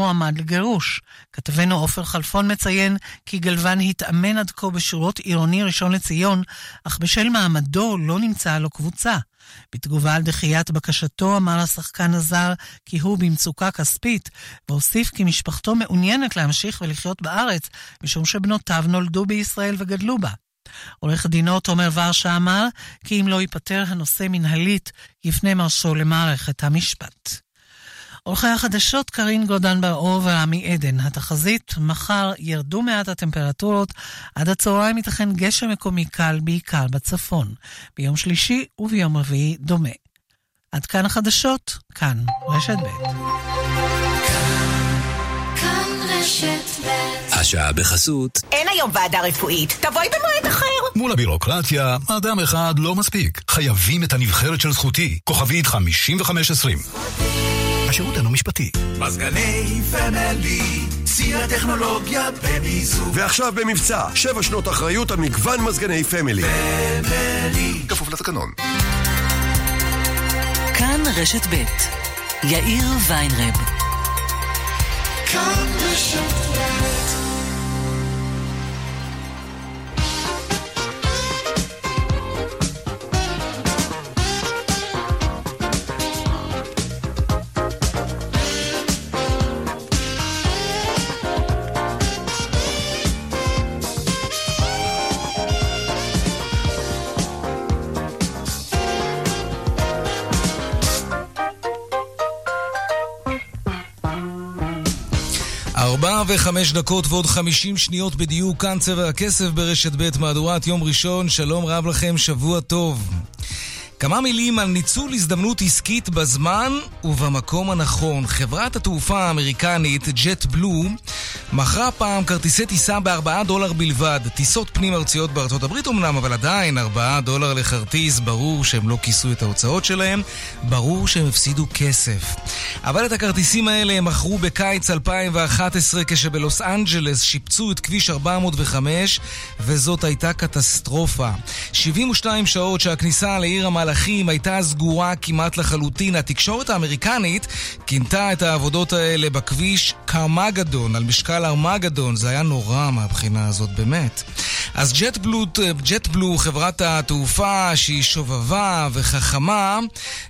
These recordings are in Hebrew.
מועמד לגירוש. כתבנו עופר חלפון מציין כי גלוון התאמן עד כה בשורות עירוני ראשון לציון, אך בשל מעמדו לא נמצאה לו קבוצה. בתגובה על דחיית בקשתו אמר השחקן הזר כי הוא במצוקה כספית, והוסיף כי משפחתו מעוניינת להמשיך ולחיות בארץ, משום שבנותיו נולדו בישראל וגדלו בה. עורך דינו תומר ורשה אמר כי אם לא ייפתר הנושא מנהלית, יפנה מרשו למערכת המשפט. עורכי החדשות קרין גודן בר-אור ורמי עדן. התחזית, מחר ירדו מעט הטמפרטורות, עד הצהריים ייתכן גשם מקומי קל, בעיקר בצפון. ביום שלישי וביום רביעי דומה. עד כאן החדשות, כאן רשת ב'. השעה בחסות. אין היום ועדה רפואית, תבואי במועד אחר. מול הבירוקרטיה, אדם אחד לא מספיק. חייבים את הנבחרת של זכותי. כוכבית 5520. השירות אינו משפטי. מזגני פמילי, שיא הטכנולוגיה במיזוג. ועכשיו במבצע, שבע שנות אחריות על מגוון מזגני פמילי. פמילי. כפוף לתקנון. כאן רשת ב' יאיר ויינרב. כאן רשת ב' ארבע וחמש דקות ועוד חמישים שניות בדיוק, כאן צבע הכסף ברשת ב' מהדורת יום ראשון, שלום רב לכם, שבוע טוב. כמה מילים על ניצול הזדמנות עסקית בזמן ובמקום הנכון. חברת התעופה האמריקנית ג'ט בלו מכרה פעם כרטיסי טיסה ב-4 דולר בלבד. טיסות פנים ארציות בארצות הברית אמנם, אבל עדיין 4 דולר לכרטיס, ברור שהם לא כיסו את ההוצאות שלהם, ברור שהם הפסידו כסף. אבל את הכרטיסים האלה הם מכרו בקיץ 2011 כשבלוס אנג'לס שיפצו את כביש 405 וזאת הייתה קטסטרופה. 72 שעות שהכניסה לעיר המלאכים הייתה סגורה כמעט לחלוטין. התקשורת האמריקנית כינתה את העבודות האלה בכביש קרמגדון על משקל ארמגדון. זה היה נורא מהבחינה הזאת, באמת. אז ג'ט בלו, חברת התעופה שהיא שובבה וחכמה,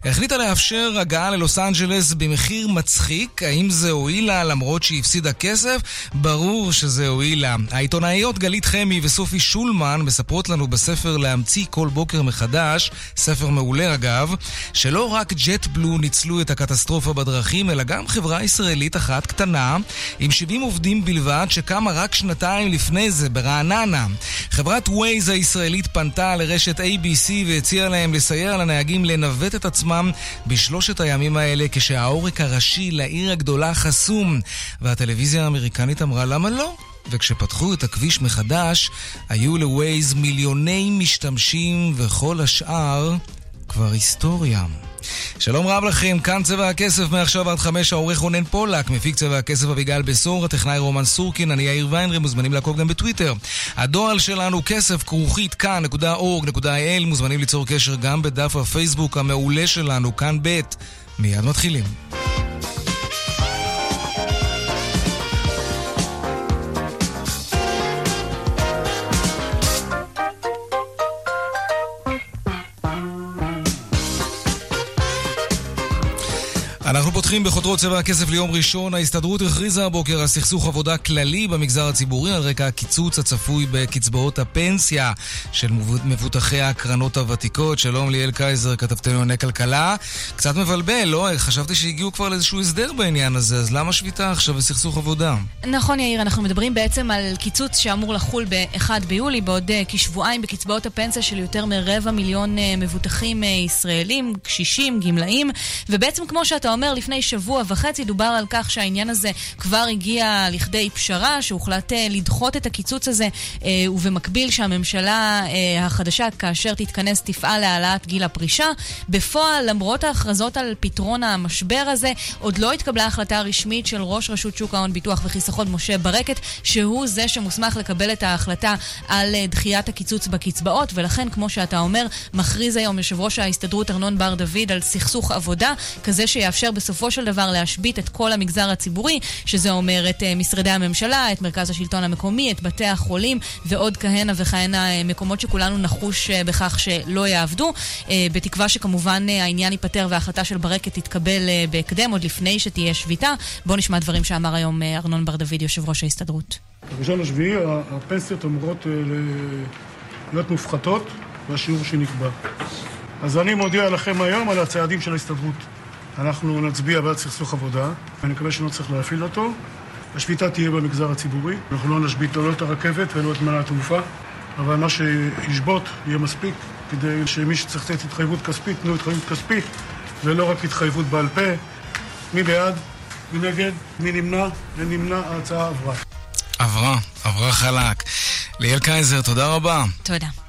החליטה לאפשר הגעה ללוס אנג'לס במחיר מצחיק. האם זה הועיל לה למרות שהיא הפסידה כסף? ברור שזה הועיל לה. העיתונאיות גלית חמי וסופי שולמן מספרות לנו בספר להמציא כל בוקר מחדש, ספר מעולה אגב, שלא רק ג'ט בלו ניצלו את הקטסטרופה בדרכים, אלא גם חברה ישראלית אחת קטנה, עם 70 עובדים בלבד, שקמה רק שנתיים לפני זה, ברעננה. חברת ווייז הישראלית פנתה לרשת ABC והציעה להם לסייע לנהגים לנווט את עצמם בשלושת הימים האלה כשהעורק הראשי לעיר הגדולה חסום. והטלוויזיה האמריקנית אמרה למה לא? וכשפתחו את הכביש מחדש, היו לווייז מיליוני משתמשים וכל השאר כבר היסטוריה. שלום רב לכם, כאן צבע הכסף מעכשיו עד חמש, העורך רונן פולק, מפיק צבע הכסף אביגל בשור, הטכנאי רומן סורקין, אני יאיר ויינרי, מוזמנים לעקוב גם בטוויטר. הדואל שלנו כסף כרוכית כאן.org.il, מוזמנים ליצור קשר גם בדף הפייסבוק המעולה שלנו, כאן ב', מיד מתחילים. פותחים בחותרות צבע הכסף ליום ראשון. ההסתדרות הכריזה הבוקר על סכסוך עבודה כללי במגזר הציבורי על רקע הקיצוץ הצפוי בקצבאות הפנסיה של מבוטחי הקרנות הוותיקות. שלום ליאל קייזר, כתבתנו לענייני כלכלה. קצת מבלבל, לא? חשבתי שהגיעו כבר לאיזשהו הסדר בעניין הזה, אז למה שביתה עכשיו וסכסוך עבודה? נכון, יאיר, אנחנו מדברים בעצם על קיצוץ שאמור לחול ב-1 ביולי, בעוד uh, כשבועיים בקצבאות הפנסיה של יותר מרבע מיליון uh, מבוטחים uh, ישראלים, קשישים, גמלאים, ובעצם כמו שאתה אומר, אומר, לפני שבוע וחצי דובר על כך שהעניין הזה כבר הגיע לכדי פשרה, שהוחלט לדחות את הקיצוץ הזה, ובמקביל שהממשלה החדשה, כאשר תתכנס, תפעל להעלאת גיל הפרישה. בפועל, למרות ההכרזות על פתרון המשבר הזה, עוד לא התקבלה החלטה רשמית של ראש רשות שוק ההון, ביטוח וחיסכון, משה ברקת, שהוא זה שמוסמך לקבל את ההחלטה על דחיית הקיצוץ בקצבאות, ולכן, כמו שאתה אומר, מכריז היום יושב ראש ההסתדרות ארנון בר דוד על סכסוך עבודה, כזה שיאפשר בסופו של דבר להשבית את כל המגזר הציבורי, שזה אומר את משרדי הממשלה, את מרכז השלטון המקומי, את בתי החולים ועוד כהנה וכהנה מקומות שכולנו נחוש בכך שלא יעבדו, בתקווה שכמובן העניין ייפתר וההחלטה של ברקת תתקבל בהקדם, עוד לפני שתהיה שביתה. בואו נשמע דברים שאמר היום ארנון בר דוד, יושב ראש ההסתדרות. בראשון לשביעי הפנסיות אמורות להיות מופחתות בשיעור שנקבע. אז אני מודיע לכם היום על הצעדים של ההסתדרות. אנחנו נצביע בעד סכסוך עבודה, ואני מקווה שלא צריך להפעיל אותו. השביתה תהיה במגזר הציבורי. אנחנו לא נשבית לא את הרכבת ולא את מנהל התעופה, אבל מה שישבות יהיה מספיק כדי שמי שצריך לתת התחייבות כספית, תנו התחייבות כספית, ולא רק התחייבות בעל פה. מי בעד? מי נגד? מי נמנע? ונמנע, ההצעה עברה. עברה, עברה חלק. ליאל קייזר, תודה רבה. תודה.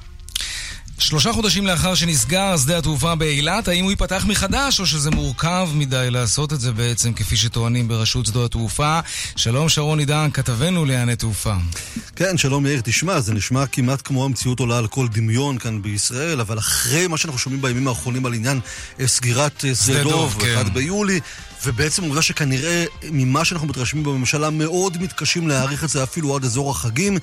שלושה חודשים לאחר שנסגר שדה התעופה באילת, האם הוא ייפתח מחדש, או שזה מורכב מדי לעשות את זה בעצם, כפי שטוענים ברשות שדות התעופה? שלום, שרון עידן, כתבנו לענייני תעופה. כן, שלום יאיר, תשמע, זה נשמע כמעט כמו המציאות עולה על כל דמיון כאן בישראל, אבל אחרי מה שאנחנו שומעים בימים האחרונים על עניין סגירת שדה דוב, כן. 1 ביולי, ובעצם עובדה שכנראה ממה שאנחנו מתרשמים בממשלה מאוד מתקשים להעריך את זה אפילו עד אזור החגים.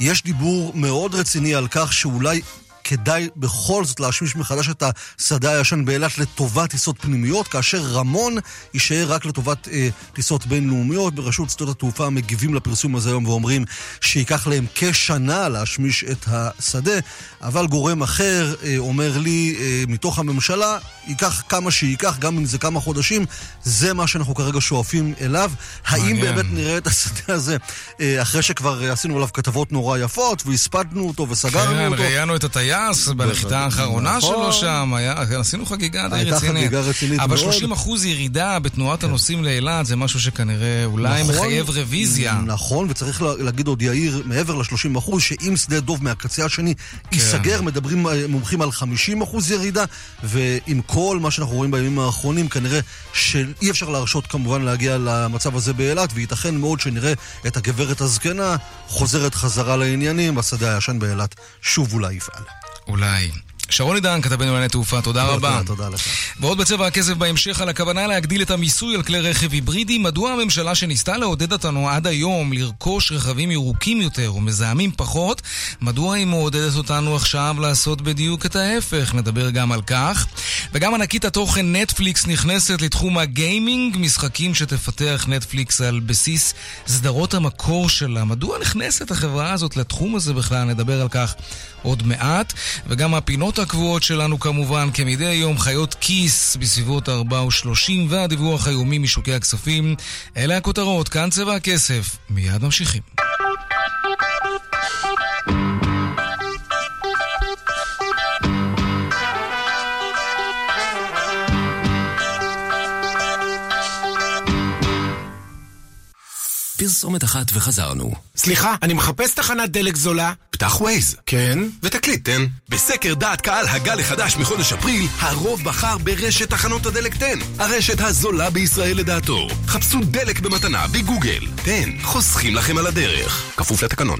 יש דיבור מאוד רציני על כך שאולי כדאי בכל זאת להשמיש מחדש את השדה הישן באילת לטובת טיסות פנימיות, כאשר רמון יישאר רק לטובת אה, טיסות בינלאומיות. ברשות שדות התעופה מגיבים לפרסום הזה היום ואומרים שייקח להם כשנה להשמיש את השדה, אבל גורם אחר אה, אומר לי אה, מתוך הממשלה, ייקח כמה שייקח, גם אם זה כמה חודשים, זה מה שאנחנו כרגע שואפים אליו. האם באמת נראה את השדה הזה אה, אחרי שכבר עשינו עליו כתבות נורא יפות והספדנו אותו וסגרנו כן, אותו? כן, ראיינו את הטייס. טייס בנחיתה האחרונה שלו נכון. שם, עשינו חגיגה די רצינית. הייתה חגיגה רצינית אבל מאוד. 30 אחוז ירידה בתנועת הנוסעים לאילת זה משהו שכנראה אולי נכון. מחייב רוויזיה. נכון, וצריך להגיד עוד יאיר, מעבר ל-30 אחוז, שאם שדה דוב מהקצה השני ייסגר, מדברים אה, מומחים על 50 אחוז ירידה, ועם כל מה שאנחנו רואים בימים האחרונים, כנראה שאי אפשר להרשות כמובן להגיע למצב הזה באילת, וייתכן מאוד שנראה את הגברת הזקנה חוזרת חזרה לעניינים, השדה הישן באילת שוב אולי יפעל. אולי. שרון עידן, כתבנו לענייני תעופה, תודה רבה. תודה לך. ועוד בצבע הכסף בהמשך על הכוונה להגדיל את המיסוי על כלי רכב היברידי, מדוע הממשלה שניסתה לעודד אותנו עד היום לרכוש רכבים ירוקים יותר ומזהמים פחות, מדוע היא מעודדת אותנו עכשיו לעשות בדיוק את ההפך? נדבר גם על כך. וגם ענקית התוכן נטפליקס נכנסת לתחום הגיימינג, משחקים שתפתח נטפליקס על בסיס סדרות המקור שלה. מדוע נכנסת החברה הזאת לתחום הזה בכלל? נדבר על כך עוד מעט. וגם הפינות הקבועות שלנו כמובן, כמדי יום חיות כיס בסביבות 4 ו-30 והדיווח היומי משוקי הכספים. אלה הכותרות, כאן צבע הכסף. מיד ממשיכים. פרסומת אחת וחזרנו. סליחה, אני מחפש תחנת דלק זולה. פתח ווייז. כן? ותקליד, תן. בסקר דעת קהל הגל החדש מחודש אפריל, הרוב בחר ברשת תחנות הדלק תן. הרשת הזולה בישראל לדעתו. חפשו דלק במתנה בגוגל. תן, חוסכים לכם על הדרך. כפוף לתקנון.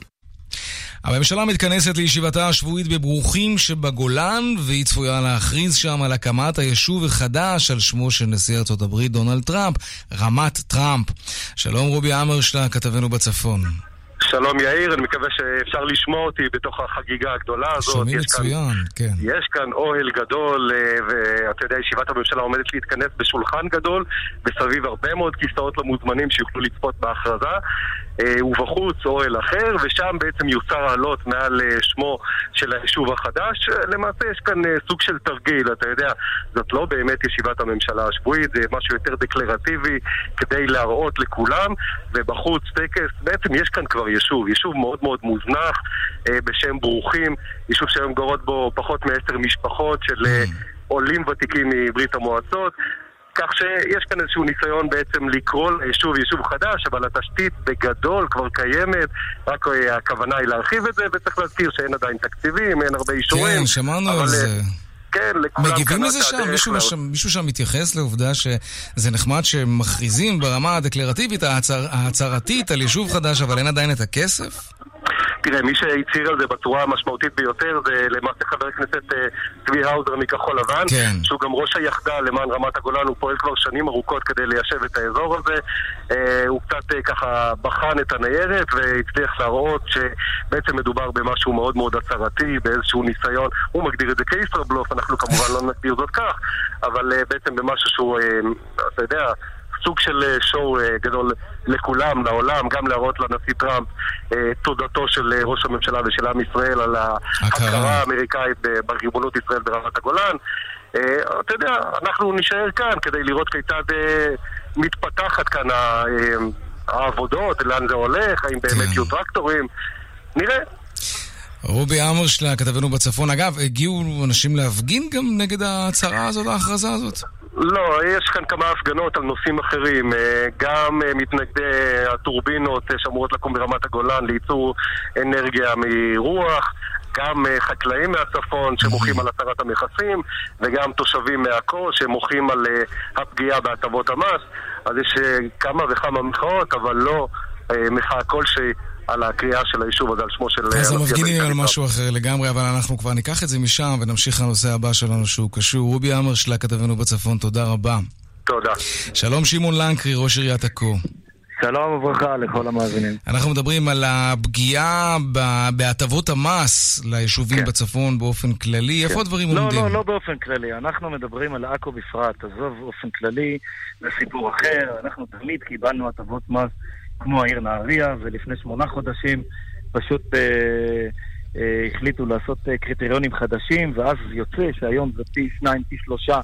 הממשלה מתכנסת לישיבתה השבועית בברוכים שבגולן, והיא צפויה להכריז שם על הקמת היישוב החדש על שמו של נשיא ארצות הברית דונלד טראמפ, רמת טראמפ. שלום רובי אמרשטה, כתבנו בצפון. שלום יאיר, אני מקווה שאפשר לשמוע אותי בתוך החגיגה הגדולה הזאת. שומעים מצוין, כן. יש כאן אוהל גדול, ואתה יודע, ישיבת הממשלה עומדת להתכנס בשולחן גדול, וסביב הרבה מאוד כיסאות למוזמנים שיוכלו לצפות בהכרזה. ובחוץ אוהל אחר, ושם בעצם יוצר העלות מעל שמו של היישוב החדש. למעשה יש כאן סוג של תרגיל, אתה יודע, זאת לא באמת ישיבת הממשלה השבועית, זה משהו יותר דקלרטיבי כדי להראות לכולם, ובחוץ טקס, בעצם יש כאן כבר יישוב, יישוב מאוד מאוד מוזנח בשם ברוכים, יישוב שהיום גורות בו פחות מעשר משפחות של עולים ותיקים מברית המועצות. כך שיש כאן איזשהו ניסיון בעצם לקרוא ליישוב יישוב חדש, אבל התשתית בגדול כבר קיימת, רק הכוונה היא להרחיב את זה, וצריך להזכיר שאין עדיין תקציבים, אין הרבה אישורים. כן, שמענו על זה. כן, לכולם מגיבים לזה שם? מישהו, שם? מישהו שם מתייחס לעובדה שזה נחמד שמכריזים ברמה הדקלרטיבית, ההצהר, ההצהרתית, על יישוב חדש, אבל אין עדיין את הכסף? תראה, מי שהצהיר על זה בצורה המשמעותית ביותר זה למעשה חבר הכנסת אה, צבי האוזר מכחול לבן, כן. שהוא גם ראש היחדה למען רמת הגולן, הוא פועל כבר שנים ארוכות כדי ליישב את האזור הזה. אה, הוא קצת אה, ככה בחן את הניירת והצליח להראות שבעצם מדובר במשהו מאוד מאוד הצהרתי, באיזשהו ניסיון, הוא מגדיר את זה כישראבלוף, אנחנו כמובן לא נגדיר זאת כך, אבל בעצם במשהו שהוא, אתה יודע, סוג של אה, שואו אה, גדול לכולם, לעולם, גם להראות לנשיא טראמפ אה, תודתו של ראש הממשלה ושל עם ישראל על ההכרה האמריקאית בריבונות ישראל ברמת הגולן. אתה יודע, אנחנו נישאר כאן כדי לראות כיצד מתפתחת כאן העבודות, לאן זה הולך, האם באמת כן. יהיו טרקטורים. נראה. רובי אמרשלה, כתבנו בצפון. אגב, הגיעו אנשים להפגין גם נגד ההצהרה הזאת, ההכרזה הזאת? לא, יש כאן כמה הפגנות על נושאים אחרים. אה, גם אה, מתנגדי הטורבינות אה, שאמורות לקום ברמת הגולן לייצור אנרגיה מרוח. גם חקלאים מהצפון שמוחים על הסרת המכסים וגם תושבים מעכו שמוחים על הפגיעה בהטבות המס אז יש כמה וכמה מחאות אבל לא מחאה כלשהי על הקריאה של היישוב הזה על שמו של... אז המפגינים על משהו אחר לגמרי, אבל אנחנו כבר ניקח את זה משם ונמשיך לנושא הבא שלנו שהוא קשור. רובי אמרשלה, כתבנו בצפון, תודה רבה. תודה. שלום שמעון לנקרי, ראש עיריית עכו. שלום וברכה לכל המאזינים. אנחנו מדברים על הפגיעה בהטבות המס ליישובים כן. בצפון באופן כללי. כן. איפה הדברים לא, עומדים? לא, לא באופן כללי. אנחנו מדברים על עכו בפרט. עזוב באופן כללי, זה סיפור אחר. אנחנו תמיד קיבלנו הטבות מס כמו העיר נהריה, ולפני שמונה חודשים פשוט אה, אה, החליטו לעשות אה, קריטריונים חדשים, ואז יוצא שהיום זה פי שניים, פי שלושה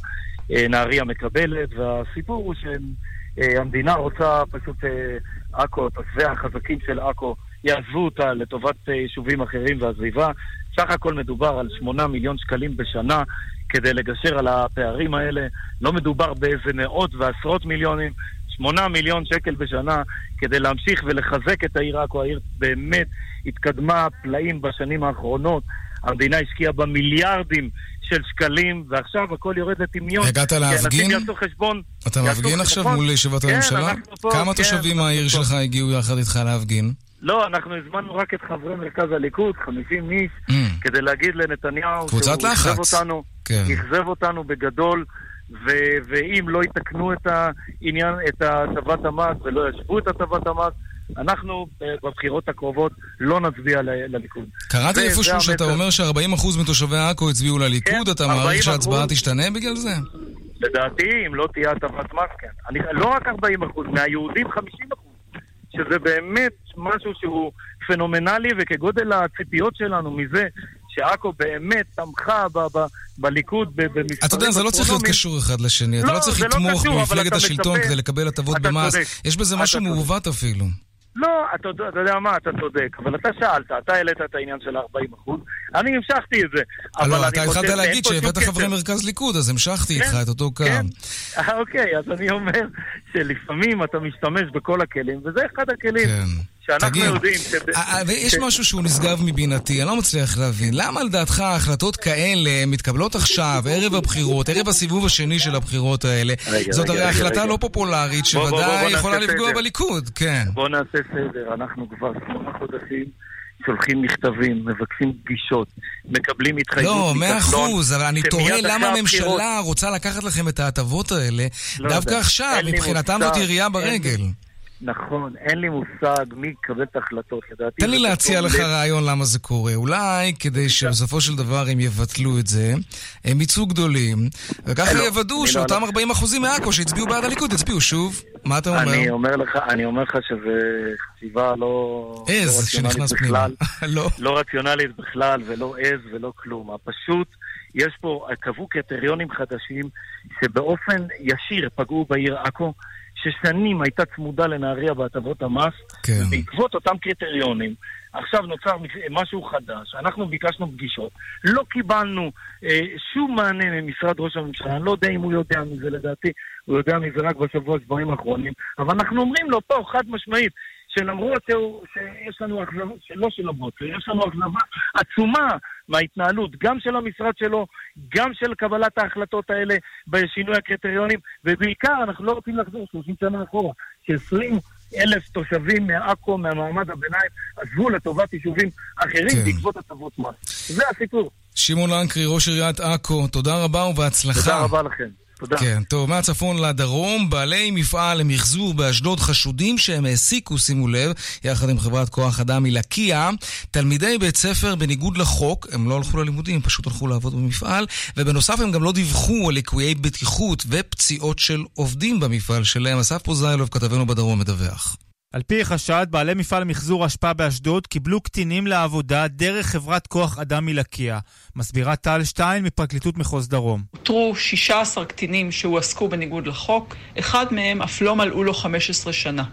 אה, נהריה מקבלת, והסיפור הוא שהמדינה אה, רוצה פשוט אה, עכו, אה, תושבי החזקים של עכו, יעזבו אותה לטובת אה, יישובים אחרים והסביבה. סך הכל מדובר על שמונה מיליון שקלים בשנה כדי לגשר על הפערים האלה. לא מדובר באיזה מאות ועשרות מיליונים, שמונה מיליון שקל בשנה כדי להמשיך ולחזק את העיר עכו. העיר באמת התקדמה פלאים בשנים האחרונות. המדינה השקיעה בה מיליארדים של שקלים, ועכשיו הכל יורד לטמיון. הגעת להפגין? יעשו חשבון. אתה מפגין עכשיו מול ישיבת כן, הממשלה? כמה כן, תושבים מהעיר שלך הגיעו יחד איתך להפגין? לא, אנחנו הזמנו רק את חברי מרכז הליכוד, 50 איש, mm. כדי להגיד לנתניהו שהוא אכזב אותנו, כן. אכזב אותנו בגדול. ו- ואם לא יתקנו את העניין, את הטבת המס ולא ישוו את הטבת המס, אנחנו אה, בבחירות הקרובות לא נצביע לליכוד. קראתי איפשהו שאתה אומר ש-40% מתושבי עכו הצביעו לליכוד, כן, אתה מעריך שההצבעה תשתנה בגלל זה? לדעתי, אם לא תהיה הטבת מס, כן. אני, לא רק 40%, מהיהודים 50%, שזה באמת משהו שהוא פנומנלי, וכגודל הציפיות שלנו מזה שעכו באמת תמכה ב- ב- בליכוד במספרים אתה יודע, זה לא צריך להיות קשור אחד לשני. אתה לא, לא צריך לא לתמוך במפלגת השלטון כדי לקבל הטבות במס. יש בזה משהו מעוות אפילו. לא, אתה, אתה יודע מה, אתה צודק, אבל אתה שאלת, אתה העלית את העניין של ה-40%, אני המשכתי את זה. לא, אתה התחלת להגיד שהבאת חברי מרכז ליכוד, אז המשכתי איתך כן, את אותו קו. כן, אוקיי, אז אני אומר שלפעמים אתה משתמש בכל הכלים, וזה אחד הכלים. כן. שאנחנו תגיד, יודעים... ש... ויש ש... משהו שהוא נשגב מבינתי, אני לא מצליח להבין. למה לדעתך החלטות כאלה מתקבלות עכשיו, ערב הבחירות, ערב הסיבוב השני של הבחירות האלה? רגע, זאת רגע, הרי רגע, החלטה רגע. לא פופולרית, שוודאי יכולה לפגוע סדר. בליכוד, כן. בוא נעשה סדר, אנחנו כבר שמונה חודשים שולחים מכתבים, מבקשים פגישות, מקבלים התחייבות לא, מאה אחוז, אבל אני תוהה למה הממשלה רוצה לקחת לכם את ההטבות האלה לא דווקא עכשיו, מבחינתם זאת ירייה ברגל. נכון, אין לי מושג מי יקבל את ההחלטות, לדעתי... תן לי להציע לך רעיון למה זה קורה. אולי כדי שבסופו של דבר הם יבטלו את זה, הם יצאו גדולים, וככה לא, יוודאו לא שאותם 40% מעכו שהצביעו בעד הליכוד יצביעו שוב. מה אתה אומר? אני אומר לך, אני אומר לך שזה חשיבה לא... עז לא שנכנס פנימה. לא. לא רציונלית בכלל, ולא עז ולא כלום. פשוט... יש פה, קבעו קריטריונים חדשים שבאופן ישיר פגעו בעיר עכו, ששנים הייתה צמודה לנהריה בהטבות המס, כן. ובעקבות אותם קריטריונים, עכשיו נוצר משהו חדש, אנחנו ביקשנו פגישות, לא קיבלנו אה, שום מענה ממשרד ראש הממשלה, אני לא יודע אם הוא יודע מזה לדעתי, הוא יודע מזה רק בשבוע, שבועיים האחרונים, אבל אנחנו אומרים לו פה חד משמעית, שלמרות שיש לנו אכזבה, לא של הבוטר, יש לנו אכזבה עצומה מההתנהלות, גם של המשרד שלו, גם של קבלת ההחלטות האלה בשינוי הקריטריונים, ובעיקר אנחנו לא רוצים לחזור 30 שנה אחורה, ש-20 אלף תושבים מעכו, מהמעמד הביניים, עזבו לטובת יישובים אחרים כן. בעקבות הטבות מס. זה הסיפור. שמעון לנקרי, ראש עיריית עכו, תודה רבה ובהצלחה. תודה רבה לכם. תודה. כן, טוב, מהצפון לדרום, בעלי מפעל למחזור באשדוד חשודים שהם העסיקו, שימו לב, יחד עם חברת כוח אדם מלקיה, תלמידי בית ספר בניגוד לחוק, הם לא הלכו ללימודים, הם פשוט הלכו לעבוד במפעל, ובנוסף הם גם לא דיווחו על ליקויי בטיחות ופציעות של עובדים במפעל שלהם. אסף פוזיילוב, כתבנו בדרום, מדווח. על פי חשד, בעלי מפעל מחזור אשפה באשדוד קיבלו קטינים לעבודה דרך חברת כוח אדם מלקיה. מסבירה טל שטיין מפרקליטות מחוז דרום. אותרו 16 קטינים שהועסקו בניגוד לחוק, אחד מהם אף לא מלאו לו 15 שנה.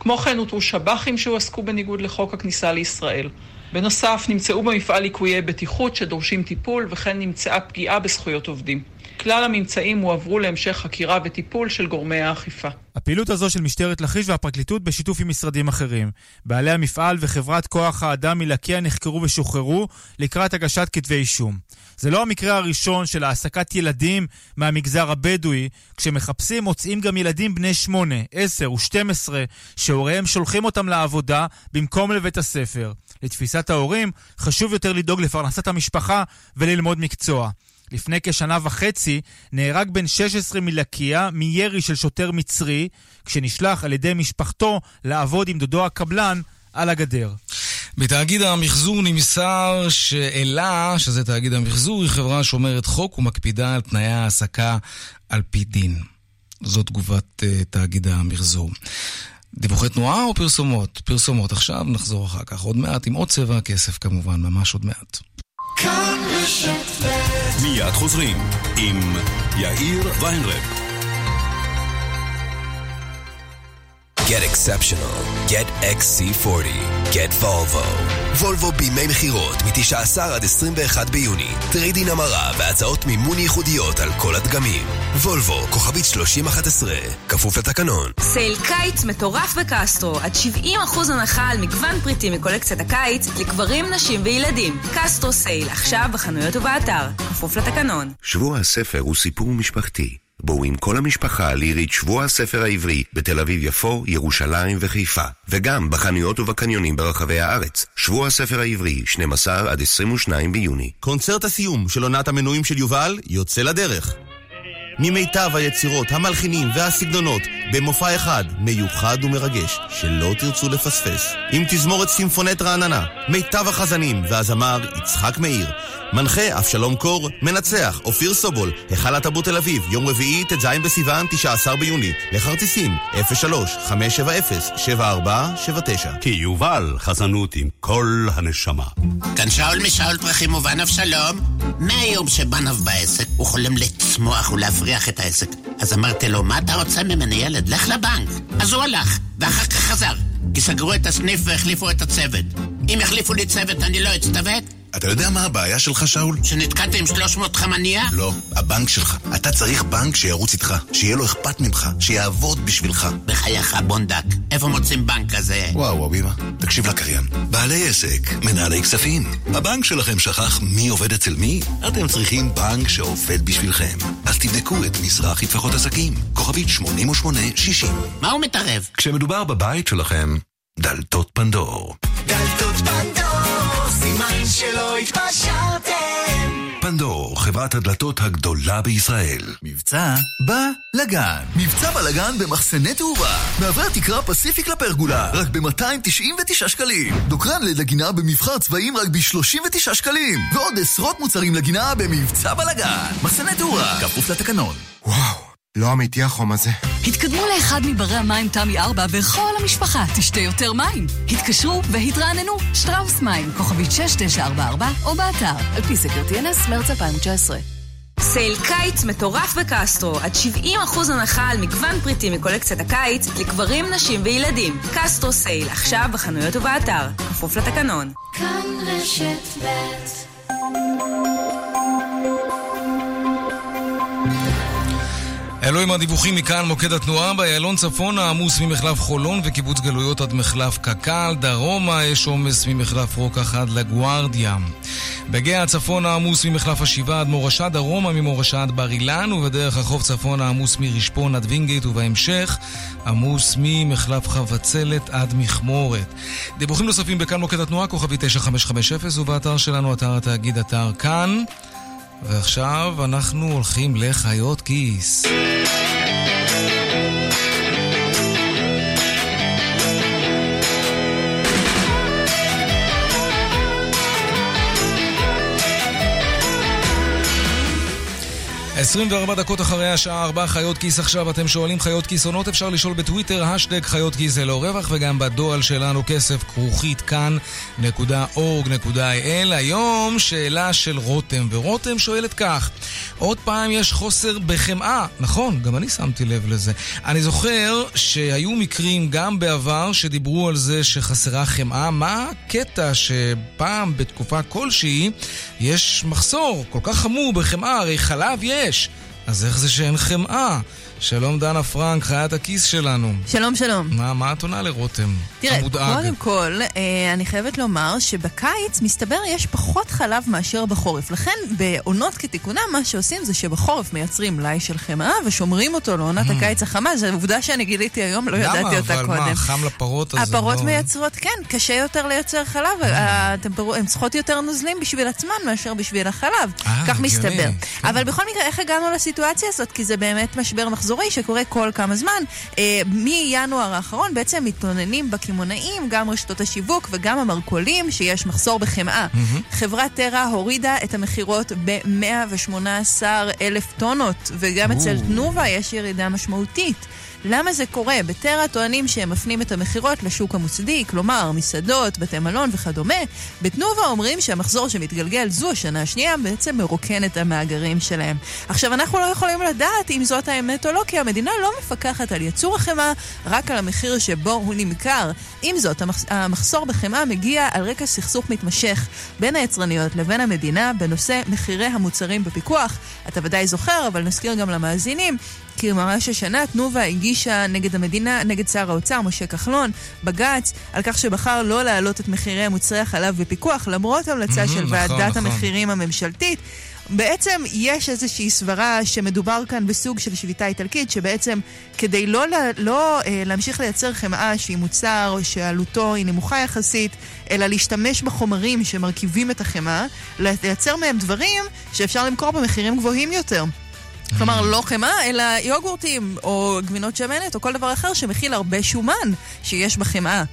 כמו כן אותרו שב"חים שהועסקו בניגוד לחוק הכניסה לישראל. בנוסף, נמצאו במפעל ליקויי בטיחות שדורשים טיפול, וכן נמצאה פגיעה בזכויות עובדים. כלל הממצאים הועברו להמשך חקירה וטיפול של גורמי האכיפה. הפעילות הזו של משטרת לכיש והפרקליטות בשיתוף עם משרדים אחרים. בעלי המפעל וחברת כוח האדם מלקיה נחקרו ושוחררו לקראת הגשת כתבי אישום. זה לא המקרה הראשון של העסקת ילדים מהמגזר הבדואי, כשמחפשים מוצאים גם ילדים בני 8, 10 ו-12 שהוריהם שולחים אותם לעבודה במקום לבית הספר. לתפיסת ההורים חשוב יותר לדאוג לפרנסת המשפחה וללמוד מקצוע. לפני כשנה וחצי נהרג בן 16 מלקיה מירי של שוטר מצרי, כשנשלח על ידי משפחתו לעבוד עם דודו הקבלן על הגדר. בתאגיד המחזור נמסר שאלה, שזה תאגיד המחזור, היא חברה שומרת חוק ומקפידה על תנאי ההעסקה על פי דין. זו תגובת uh, תאגיד המחזור. דיווחי תנועה או פרסומות? פרסומות. עכשיו נחזור אחר כך. עוד מעט עם עוד צבע הכסף כמובן, ממש עוד מעט. מיד חוזרים עם יאיר ויינרב. Get exceptional. Get XC40. Get Volvo. וולבו בימי מכירות מ-19 עד 21 ביוני. trade-in המרה והצעות מימון ייחודיות על כל הדגמים. וולבו, כוכבית 3011, כפוף לתקנון. סייל קיץ מטורף בקסטרו, עד 70% הנחה על מגוון פריטים מקולקציית הקיץ לגברים, נשים וילדים. קסטרו סייל, עכשיו בחנויות ובאתר, כפוף לתקנון. שבוע הספר הוא סיפור משפחתי. בואו עם כל המשפחה לירית שבוע הספר העברי בתל אביב-יפו, ירושלים וחיפה, וגם בחנויות ובקניונים ברחבי הארץ. שבוע הספר העברי, 12 עד 22 ביוני. קונצרט הסיום של עונת המנויים של יובל יוצא לדרך. ממיטב היצירות, המלחינים והסגנונות, במופע אחד, מיוחד ומרגש, שלא תרצו לפספס. עם תזמורת סימפונט רעננה, מיטב החזנים והזמר יצחק מאיר. מנחה אבשלום קור, מנצח אופיר סובול, היכל התרבות תל אביב, יום רביעי, ט"ז בסיוון, 19 ביוני. לכרטיסים, 03-570-7479. כי יובל, חזנות עם כל הנשמה. כאן שאול משאול פרחים ובן אבשלום. מהיום שבנב בעסק, הוא חולם לצמוח ולהפריח את העסק. אז אמרתי לו, מה אתה רוצה ממני ילד? לך לבנק. אז הוא הלך, ואחר כך חזר. כי סגרו את הסניף והחליפו את הצוות. אם יחליפו לי צוות אני לא אצטוות? אתה יודע מה הבעיה שלך, שאול? שנתקעתי עם 300 חמניה? לא, הבנק שלך. אתה צריך בנק שירוץ איתך, שיהיה לו אכפת ממך, שיעבוד בשבילך. בחייך, בונדק, איפה מוצאים בנק כזה? וואו, אביבה, תקשיב לקריין. בעלי עסק, מנהלי כספים. הבנק שלכם שכח מי עובד אצל מי? אתם צריכים בנק שעובד בשבילכם. אז תבדקו את מזרחי טפחות עסקים, כוכבית 8860. מה הוא מתערב? כשמדובר בבית שלכם, דלתות פנדור. דלתות פנדור, סימן שלא התפשרתם. פנדור, חברת הדלתות הגדולה בישראל. מבצע בלגן. מבצע בלגן במחסני תאורה. מעברי התקרה פסיפיק לפרגולה, רק ב-299 שקלים. דוקרן לגינה במבחר צבעים רק ב-39 שקלים. ועוד עשרות מוצרים לגינה במבצע בלגן. מחסני תאורה, כפוף לתקנון. וואו. לא אמיתי החום הזה. התקדמו לאחד מברי המים תמי 4 וכל המשפחה תשתה יותר מים. התקשרו והתרעננו, שטראוס מים, כוכבית 6944 או באתר, על פי סקר TNS, מרץ 2019. סייל קיץ מטורף בקסטרו, עד 70% הנחה על מגוון פריטים מקולקציית הקיץ לגברים, נשים וילדים. קסטרו סייל, עכשיו בחנויות ובאתר, כפוף לתקנון. כאן רשת ב' אלו עם הדיווחים מכאן מוקד התנועה באיילון צפונה עמוס ממחלף חולון וקיבוץ גלויות עד מחלף קק"ל, דרומה יש עומס ממחלף רוקח עד לגוארדיה. בגאה צפונה עמוס ממחלף השבעה עד מורשה, דרומה ממורשה עד בר אילן ובדרך החוף צפונה עמוס מרשפון עד וינגייט ובהמשך עמוס ממחלף חבצלת עד מכמורת. דיווחים נוספים בכאן מוקד התנועה כוכבי 9550 ובאתר שלנו אתר התאגיד אתר כאן ועכשיו אנחנו הולכים לחיות כיס. 24 דקות אחרי השעה 4 חיות כיס עכשיו, אתם שואלים חיות כיס עונות, אפשר לשאול בטוויטר, השטג חיות כיס זה לא רווח, וגם בדואל שלנו כסף כרוכית כאן.org.il. היום שאלה של רותם, ורותם שואלת כך, עוד פעם יש חוסר בחמאה, נכון, גם אני שמתי לב לזה. אני זוכר שהיו מקרים גם בעבר שדיברו על זה שחסרה חמאה, מה הקטע שפעם בתקופה כלשהי יש מחסור כל כך חמור בחמאה, הרי חלב יש. יש. אז איך זה שאין חמאה? שלום דנה פרנק, חיית הכיס שלנו. שלום, שלום. מה, מה את עונה לרותם? תראה, המודאג. קודם כל, אה, אני חייבת לומר שבקיץ, מסתבר, יש פחות חלב מאשר בחורף. לכן, בעונות כתיקונם, מה שעושים זה שבחורף מייצרים מלאי של חמאה ושומרים אותו לעונת mm. הקיץ החמה. זו עובדה שאני גיליתי היום, לא ידעתי אותה קודם. למה? אבל מה, חם לפרות אז הפרות לא... מייצרות, כן, קשה יותר לייצר חלב. Mm. הן צריכות יותר נוזלים בשביל עצמן מאשר בשביל החלב. אה, כך מסתבר. כן. אבל בכל מקרה, איך הגענו לסיטואציה הזאת? כי זה באמת משבר מחזור. מחזורי שקורה כל כמה זמן. אה, מינואר האחרון בעצם מתלוננים בקמעונאים, גם רשתות השיווק וגם המרכולים, שיש מחסור בחמאה. Mm-hmm. חברת טרה הורידה את המכירות ב-118 אלף טונות, וגם אצל תנובה יש ירידה משמעותית. למה זה קורה? בטרה טוענים שהם מפנים את המכירות לשוק המוסדי, כלומר מסעדות, בתי מלון וכדומה. בתנובה אומרים שהמחזור שמתגלגל זו השנה השנייה בעצם מרוקן את המאגרים שלהם. עכשיו, אנחנו לא יכולים לדעת אם זאת האמת או לא, כי המדינה לא מפקחת על יצור החמאה, רק על המחיר שבו הוא נמכר. עם זאת, המחסור בחמאה מגיע על רקע סכסוך מתמשך בין היצרניות לבין המדינה בנושא מחירי המוצרים בפיקוח. אתה ודאי זוכר, אבל נזכיר גם למאזינים כי ממש השנה תנובה הגישה נגד המדינה, נגד שר האוצר משה כחלון, בג"ץ, על כך שבחר לא להעלות את מחירי מוצרי החלב בפיקוח, למרות המלצה mm-hmm, של נכון, ועדת נכון. המחירים הממשלתית. בעצם יש איזושהי סברה שמדובר כאן בסוג של שביתה איטלקית, שבעצם כדי לא, לא אה, להמשיך לייצר חמאה שהיא מוצר שעלותו היא נמוכה יחסית, אלא להשתמש בחומרים שמרכיבים את החמאה, לייצר מהם דברים שאפשר למכור במחירים גבוהים יותר. כלומר, לא חמאה, אלא יוגורטים, או גבינות שמנת, או כל דבר אחר שמכיל הרבה שומן שיש בחמאה.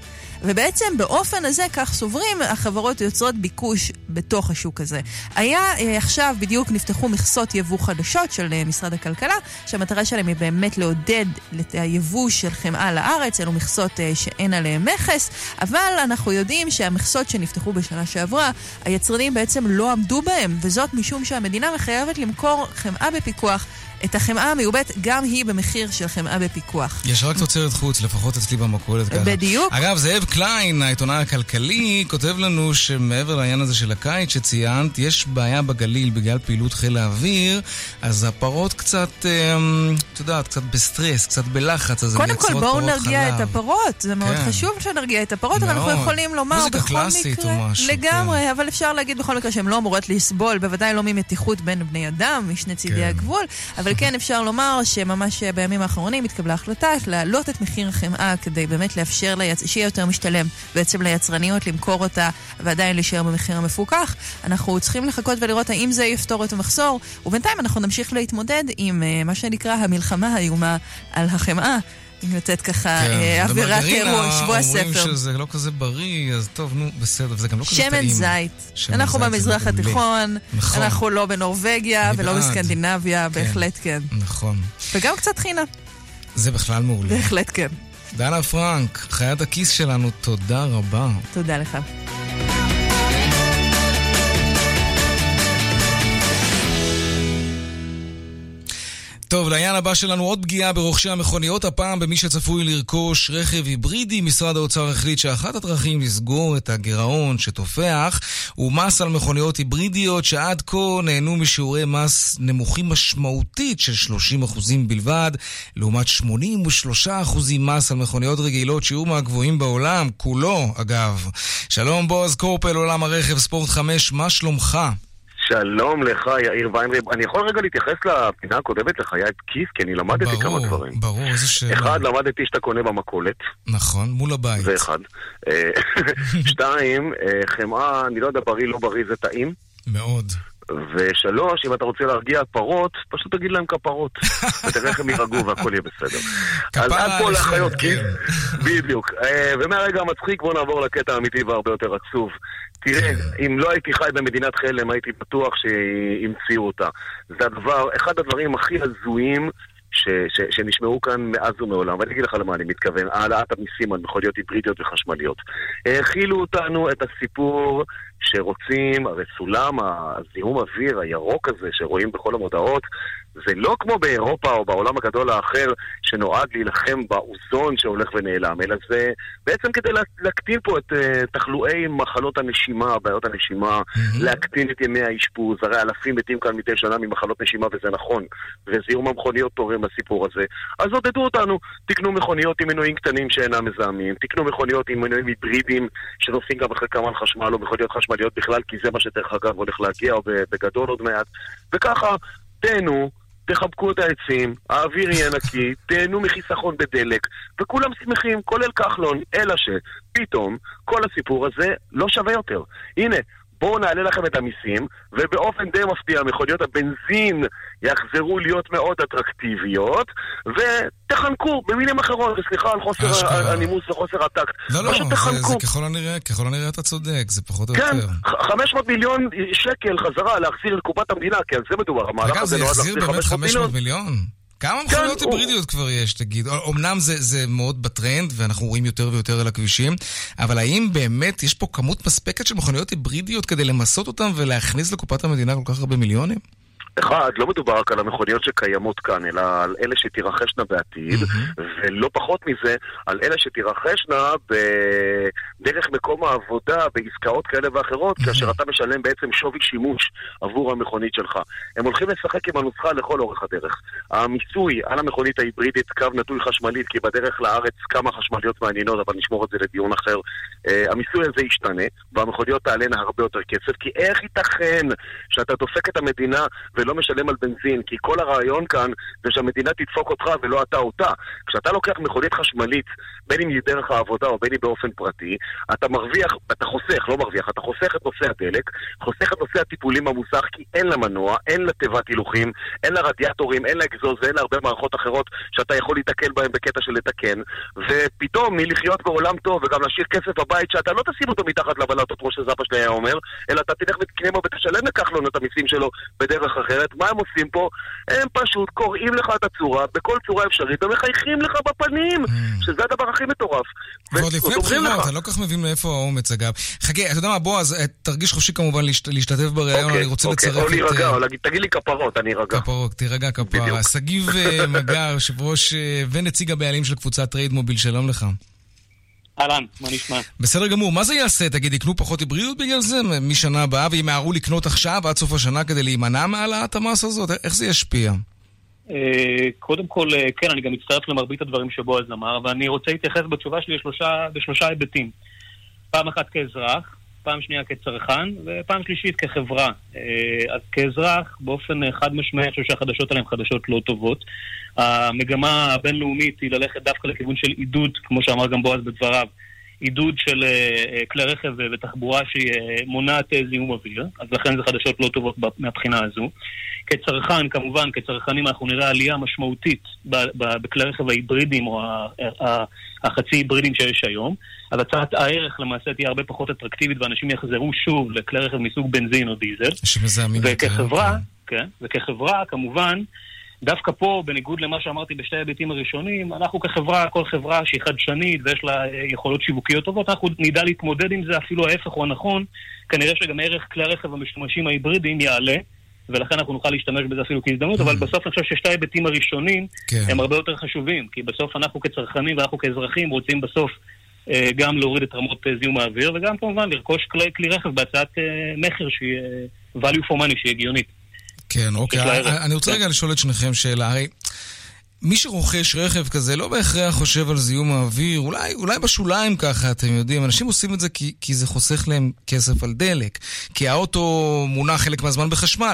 ובעצם באופן הזה, כך סוברים, החברות יוצרות ביקוש בתוך השוק הזה. היה אה, עכשיו, בדיוק נפתחו מכסות יבוא חדשות של אה, משרד הכלכלה, שהמטרה שלהם היא באמת לעודד את היבוא של חמאה לארץ, אלו מכסות אה, שאין עליהן מכס, אבל אנחנו יודעים שהמכסות שנפתחו בשנה שעברה, היצרנים בעצם לא עמדו בהם, וזאת משום שהמדינה מחייבת למכור חמאה בפיקוח. את החמאה המיובאת, גם היא במחיר של חמאה בפיקוח. יש רק תוצרת חוץ, לפחות אצלי במכולת ככה. בדיוק. אגב, זאב קליין, העיתונאי הכלכלי, כותב לנו שמעבר לעניין הזה של הקיץ שציינת, יש בעיה בגליל בגלל פעילות חיל האוויר, אז הפרות קצת, אמ, את יודעת, קצת בסטרס, קצת בלחץ, אז הן מייצרות פחות חלב. קודם כל, בואו נרגיע את הפרות, זה מאוד כן. חשוב שנרגיע את הפרות, אבל אנחנו יכולים לומר בכל מקרה... משהו. לגמרי, כן. אבל אפשר להגיד בכל מקרה שהן לא אמורות לסבול, בוודאי לא ממתיחות בין בני אדם, משני צידי כן. הגבול, אבל אבל כן אפשר לומר שממש בימים האחרונים התקבלה החלטה להעלות את מחיר החמאה כדי באמת לאפשר ליצ... שיהיה יותר משתלם בעצם ליצרניות למכור אותה ועדיין להישאר במחיר המפוקח. אנחנו צריכים לחכות ולראות האם זה יפתור את המחסור, ובינתיים אנחנו נמשיך להתמודד עם uh, מה שנקרא המלחמה האיומה על החמאה. לתת ככה כן, אה, אווירת אירוע, שבוע הספר. אומרים שזה לא כזה בריא, אז טוב, נו, בסדר, וזה גם לא כזה טעים. שמן זית. אנחנו במזרח התיכון, נכון. אנחנו לא בנורבגיה ולא בסקנדינביה, כן, בהחלט כן. נכון. וגם קצת חינה. זה בכלל מעולה. בהחלט כן. דנה פרנק, חיית הכיס שלנו, תודה רבה. תודה לך. טוב, לעניין הבא שלנו עוד פגיעה ברוכשי המכוניות, הפעם במי שצפוי לרכוש רכב היברידי. משרד האוצר החליט שאחת הדרכים לסגור את הגירעון שתופח הוא מס על מכוניות היברידיות שעד כה נהנו משיעורי מס נמוכים משמעותית של 30% בלבד, לעומת 83% מס על מכוניות רגילות, שיעור מהגבוהים בעולם, כולו אגב. שלום בועז קורפל, עולם הרכב, ספורט 5, מה שלומך? שלום לך, יאיר ויינריב. אני יכול רגע להתייחס לפינה הקודמת לחיי כיס, כי אני למדתי ברור, כמה דברים. ברור, איזה שאלה. אחד, למדתי שאתה קונה במכולת. נכון, מול הבית. זה אחד. אה, שתיים, אה, חמאה, אני לא יודע, בריא, לא בריא, זה טעים. מאוד. ושלוש, אם אתה רוצה להרגיע פרות, פשוט תגיד להם כפרות. ותראה איך הם יירגעו והכל יהיה בסדר. אז עד פה לחיות כיס, בדיוק. אה, ומהרגע המצחיק בואו נעבור לקטע האמיתי והרבה יותר עצוב. תראה, אם לא הייתי חי במדינת חלם, הייתי בטוח שהמציאו אותה. זה הדבר, אחד הדברים הכי הזויים ש, ש, שנשמעו כאן מאז ומעולם, ואני אגיד לך למה אני מתכוון, העלאת המיסים על מכוניות היברידיות וחשמליות. האכילו אותנו את הסיפור שרוצים, הרי סולם הזיהום אוויר הירוק הזה שרואים בכל המודעות, זה לא כמו באירופה או בעולם הגדול האחר שנועד להילחם באוזון שהולך ונעלם, אלא זה בעצם כדי להקטין פה את uh, תחלואי מחלות הנשימה, בעיות הנשימה, mm-hmm. להקטין את ימי האשפוז, הרי אלפים מתים כאן מדי שנה ממחלות נשימה וזה נכון, וזיהום המכוניות תורם לסיפור הזה. אז עודדו אותנו, תקנו מכוניות עם מנועים קטנים שאינם מזהמים, תקנו מכוניות עם מנועים היברידיים שנוסעים גם אחרי כמה חשמל או מכוניות חשמליות בכלל, כי זה מה שדרך אגב הולך להגיע, או בגדול עוד מעט, וככה, תהנו. תחבקו את העצים, האוויר יהיה נקי, תהנו מחיסכון בדלק, וכולם שמחים, כולל כחלון, אלא שפתאום כל הסיפור הזה לא שווה יותר. הנה, בואו נעלה לכם את המיסים, ובאופן די מפתיע מכוניות הבנזין יחזרו להיות מאוד אטרקטיביות, ותחנקו, במילים אחרות, וסליחה על חוסר הנימוס וחוסר הטקט. לא, לא, זה, זה ככל הנראה, ככל הנראה אתה צודק, זה פחות או כן, יותר. כן, 500 מיליון שקל חזרה להחזיר לקופת המדינה, כי על זה מדובר, המהלך הזה נועד להחזיר 500 מיליון. מיליון? כמה מכוניות כן, היברידיות כבר יש, תגיד? אמנם זה, זה מאוד בטרנד, ואנחנו רואים יותר ויותר על הכבישים, אבל האם באמת יש פה כמות מספקת של מכוניות היברידיות כדי למסות אותן ולהכניס לקופת המדינה כל כך הרבה מיליונים? אחד, לא מדובר רק על המכוניות שקיימות כאן, אלא על אלה שתירכשנה בעתיד, mm-hmm. ולא פחות מזה, על אלה שתירכשנה בדרך מקום העבודה, בעסקאות כאלה ואחרות, mm-hmm. כאשר אתה משלם בעצם שווי שימוש עבור המכונית שלך. הם הולכים לשחק עם הנוסחה לכל אורך הדרך. המיסוי על המכונית ההיברידית, קו נטוי חשמלית, כי בדרך לארץ כמה חשמליות מעניינות, אבל נשמור את זה לדיון אחר. Uh, המיסוי הזה ישתנה, והמכוניות תעלינה הרבה יותר כסף, כי איך ייתכן שאתה דופק את המדינה ולא משלם על בנזין, כי כל הרעיון כאן זה שהמדינה תדפוק אותך ולא אתה אותה. כשאתה לוקח מכונית חשמלית, בין אם היא דרך העבודה או בין אם באופן פרטי, אתה מרוויח, אתה חוסך, לא מרוויח, אתה חוסך את נושא הדלק, חוסך את נושא הטיפולים במוסך, כי אין לה מנוע, אין לה תיבת הילוכים, אין לה רדיאטורים, אין לה אגזוז, אין לה הרבה מערכות אחרות שאתה יכול להתקל בהן בקטע של לתקן, ופתאום מלחיות בעולם טוב וגם להשאיר כסף בבית שאתה לא תשים אותו מתחת לבלטות, כמו שזאפה שלי היה אומר, אלא אתה תלך ותקנה בו ותשלם לכחלון את המיסים שלו בדרך אחרת. אחרת, מה הם עושים פה? הם פשוט קוראים לך את הצורה בכל צורה אפשרית ומחייכים לך בפנים, mm. שזה הדבר הכי מטורף. ועוד לפני בחירות, אני לא כל כך מבין מאיפה האומץ אגב. חכה, אתה יודע מה, בועז, אה, תרגיש חופשי כמובן להשתתף בריאיון, אוקיי, אני רוצה אוקיי, לצרף את... או להירגע, או להגיד, תגיד לי כפרות, אני ארגע. כפרות, תירגע כפרה. שגיב אה, מגר, יושב ראש אה, ונציג הבעלים של קבוצת טרייד מוביל, שלום לך. אהלן, מה נשמע? בסדר גמור, מה זה יעשה? תגיד, יקנו פחות היברידיות בגלל זה משנה הבאה, וימהרו לקנות עכשיו עד סוף השנה כדי להימנע מהעלאת המס הזאת? איך זה ישפיע? אה, קודם כל, אה, כן, אני גם מצטרף למרבית הדברים שבועז אמר, ואני רוצה להתייחס בתשובה שלי בשלושה היבטים. פעם אחת כאזרח, פעם שנייה כצרכן, ופעם שלישית כחברה. אה, אז כאזרח, באופן חד משמעי, אני חושב שהחדשות האלה הן חדשות לא טובות. המגמה הבינלאומית היא ללכת דווקא לכיוון של עידוד, כמו שאמר גם בועז בדבריו, עידוד של uh, כלי רכב ותחבורה שהיא מונעת זיהום אוויר, אז לכן זה חדשות לא טובות מהבחינה הזו. כצרכן, כמובן, כצרכנים אנחנו נראה עלייה משמעותית בכלי רכב ההיברידיים או החצי היברידיים שיש היום, אז הצעת הערך למעשה תהיה הרבה פחות אטרקטיבית ואנשים יחזרו שוב לכלי רכב מסוג בנזין או דיזל. שמזהמים יותר. וכחברה, כן, וכחברה, כמובן, דווקא פה, בניגוד למה שאמרתי בשתי ההיבטים הראשונים, אנחנו כחברה, כל חברה שהיא חדשנית ויש לה אה, יכולות שיווקיות טובות, אנחנו נדע להתמודד עם זה אפילו ההפך הוא הנכון. כנראה שגם ערך כלי הרכב המשומשים ההיברידיים יעלה, ולכן אנחנו נוכל להשתמש בזה אפילו כהזדמנות, אבל בסוף אני חושב ששתי ההיבטים הראשונים כן. הם הרבה יותר חשובים, כי בסוף אנחנו כצרכנים ואנחנו כאזרחים רוצים בסוף אה, גם להוריד את רמות אה, זיהום האוויר, וגם כמובן לרכוש כלי, כלי רכב בהצעת אה, מכר שהיא אה, value for money, שהיא הגיונית. כן, אוקיי. אני רוצה רגע לשאול את שניכם שאלה. הרי מי שרוכש רכב כזה לא בהכרח חושב על זיהום האוויר, אולי, אולי בשוליים ככה, אתם יודעים. אנשים עושים את זה כי, כי זה חוסך להם כסף על דלק, כי האוטו מונע חלק מהזמן בחשמל.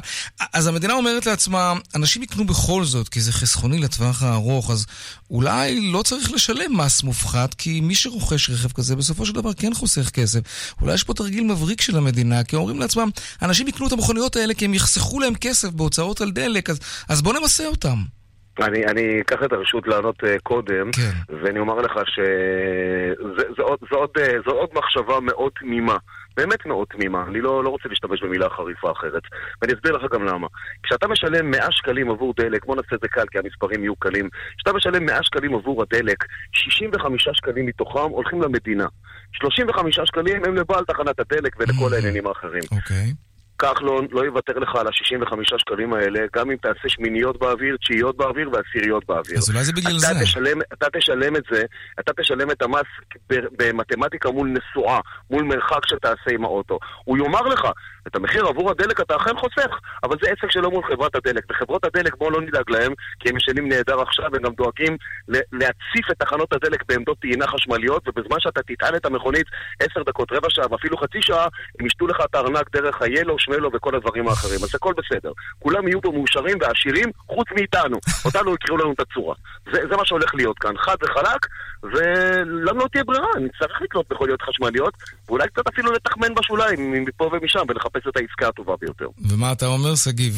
אז המדינה אומרת לעצמה, אנשים יקנו בכל זאת, כי זה חסכוני לטווח הארוך, אז אולי לא צריך לשלם מס מופחת, כי מי שרוכש רכב כזה בסופו של דבר כן חוסך כסף. אולי יש פה תרגיל מבריק של המדינה, כי אומרים לעצמם, אנשים יקנו את המכוניות האלה כי הם יחסכו להם כסף בהוצאות על דלק, אז, אז בואו נמסה אותם. אני, אני אקח את הרשות לענות uh, קודם, כן. ואני אומר לך שזו עוד, עוד, אה, עוד מחשבה מאוד תמימה. באמת מאוד תמימה, אני לא, לא רוצה להשתמש במילה חריפה אחרת. ואני אסביר לך גם למה. כשאתה משלם 100 שקלים עבור דלק, בוא נעשה את זה קל כי המספרים יהיו קלים, כשאתה משלם 100 שקלים עבור הדלק, 65 שקלים מתוכם הולכים למדינה. 35 שקלים הם לבעל תחנת הדלק ולכל העניינים האחרים. אוקיי. כחלון לא יוותר לך על ה-65 שקלים האלה, גם אם תעשה שמיניות באוויר, תשיעיות באוויר ועשיריות באוויר. אז אולי זה בגלל אתה זה. תשלם, אתה תשלם את זה, אתה תשלם את המס במתמטיקה מול נסועה, מול מרחק שתעשה עם האוטו. הוא יאמר לך, את המחיר עבור הדלק אתה אכן חוסך, אבל זה עסק שלו מול חברת הדלק. וחברות הדלק, בואו לא נדאג להם, כי הם ישנים נהדר עכשיו, הם גם דואגים להציף את תחנות הדלק בעמדות טעינה חשמליות, ובזמן שאתה תטען את המכונית עשר דקות, רבע שעה ואפילו חצי שעה, הם ישתו לך את הארנק דרך ה-Yellow, שמלו וכל הדברים האחרים. אז הכל בסדר. כולם יהיו פה מאושרים ועשירים, חוץ מאיתנו. אותנו יקראו לנו את הצורה. זה, זה מה שהולך להיות כאן, חד וחלק, ולנו לא תהיה ברירה, נצטרך לקנות מכוניות חשמליות, ואולי קצת אפילו לתחמן בשוליים, מפה ומשם, ולחפש את העסקה הטובה ביותר. ומה אתה אומר, שגיב?